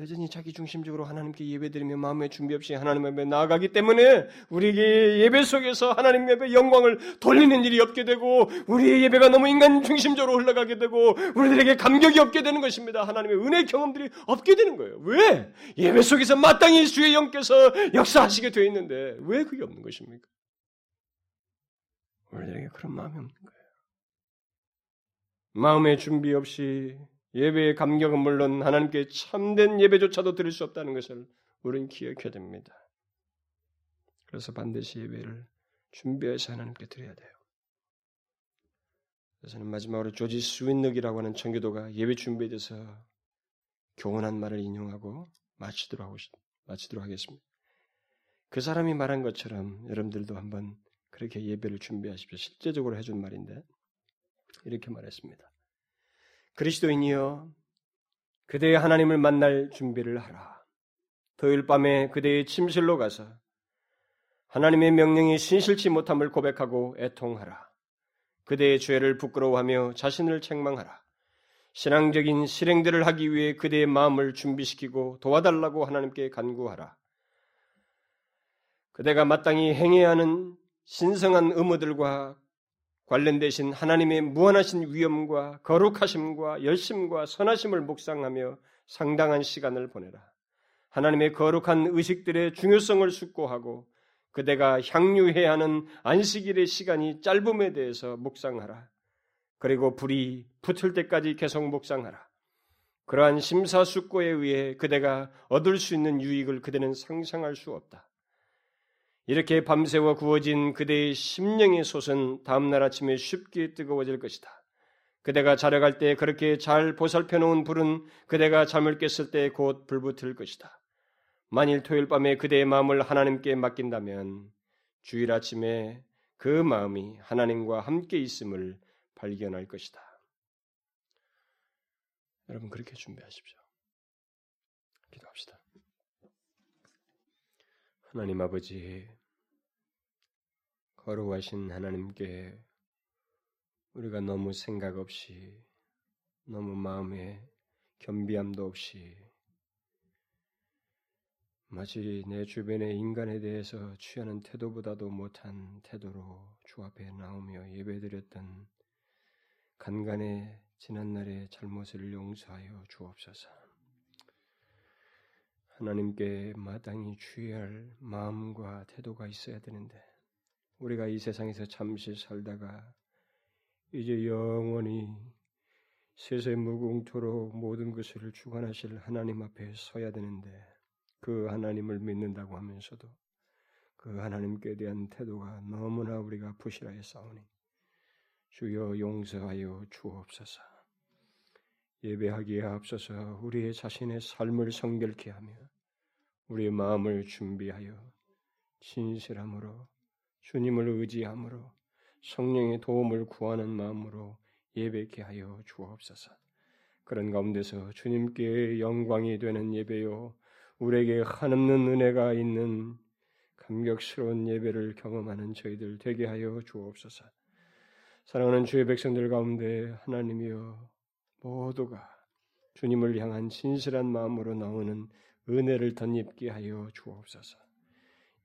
여전히 자기 중심적으로 하나님께 예배드리며 마음의 준비 없이 하나님 앞에 나아가기 때문에 우리에게 예배 속에서 하나님 앞에 영광을 돌리는 일이 없게 되고 우리의 예배가 너무 인간 중심적으로 흘러가게 되고 우리들에게 감격이 없게 되는 것입니다. 하나님의 은혜 경험들이 없게 되는 거예요. 왜? 예배 속에서 마땅히 주의 영께서 역사하시게 되어 있는데 왜 그게 없는 것입니까? 우리들에게 그런 마음이 없는 거예요. 마음의 준비 없이 예배의 감격은 물론 하나님께 참된 예배조차도 드릴 수 없다는 것을 우리는 기억해야 됩니다. 그래서 반드시 예배를 준비해서 하나님께 드려야 돼요. 그래서는 마지막으로 조지 스윈넉이라고 하는 청교도가 예배 준비에 대해서 교훈한 말을 인용하고 마치도록 하고 마치도록 하겠습니다. 그 사람이 말한 것처럼 여러분들도 한번 그렇게 예배를 준비하십시오. 실제적으로 해준 말인데 이렇게 말했습니다. 그리스도인이여 그대의 하나님을 만날 준비를 하라. 토요일 밤에 그대의 침실로 가서 하나님의 명령이 신실치 못함을 고백하고 애통하라. 그대의 죄를 부끄러워하며 자신을 책망하라. 신앙적인 실행들을 하기 위해 그대의 마음을 준비시키고 도와달라고 하나님께 간구하라. 그대가 마땅히 행해야 하는 신성한 의무들과 관련되신 하나님의 무한하신 위엄과 거룩하심과 열심과 선하심을 묵상하며 상당한 시간을 보내라. 하나님의 거룩한 의식들의 중요성을 숙고하고 그대가 향유해야 하는 안식일의 시간이 짧음에 대해서 묵상하라. 그리고 불이 붙을 때까지 계속 묵상하라. 그러한 심사숙고에 의해 그대가 얻을 수 있는 유익을 그대는 상상할 수 없다. 이렇게 밤새워 구워진 그대의 심령의 솥은 다음날 아침에 쉽게 뜨거워질 것이다. 그대가 자려 갈 때 그렇게 잘 보살펴 놓은 불은 그대가 잠을 깼을 때 곧 불붙을 것이다. 만일 토요일 밤에 그대의 마음을 하나님께 맡긴다면 주일 아침에 그 마음이 하나님과 함께 있음을 발견할 것이다. 여러분 그렇게 준비하십시오. 기도합시다. 하나님 아버지 거룩하신 하나님께 우리가 너무 생각 없이 너무 마음에 겸비함도 없이 마치 내 주변의 인간에 대해서 취하는 태도보다도 못한 태도로 주 앞에 나오며 예배드렸던 간간의 지난날의 잘못을 용서하여 주옵소서. 하나님께 마땅히 취할 마음과 태도가 있어야 되는데 우리가 이 세상에서 잠시 살다가 이제 영원히 세세 무궁토록 모든 것을 주관하실 하나님 앞에 서야 되는데 그 하나님을 믿는다고 하면서도 그 하나님께 대한 태도가 너무나 우리가 부실하여 싸우니 주여 용서하여 주옵소서. 예배하기에 앞서서 우리의 자신의 삶을 성결케 하며 우리의 마음을 준비하여 진실함으로 주님을 의지함으로 성령의 도움을 구하는 마음으로 예배케 하여 주옵소서. 그런 가운데서 주님께 영광이 되는 예배요, 우리에게 한없는 은혜가 있는 감격스러운 예배를 경험하는 저희들 되게 하여 주옵소서. 사랑하는 주의 백성들 가운데 하나님이여 모두가 주님을 향한 진실한 마음으로 나오는 은혜를 덧입게 하여 주옵소서.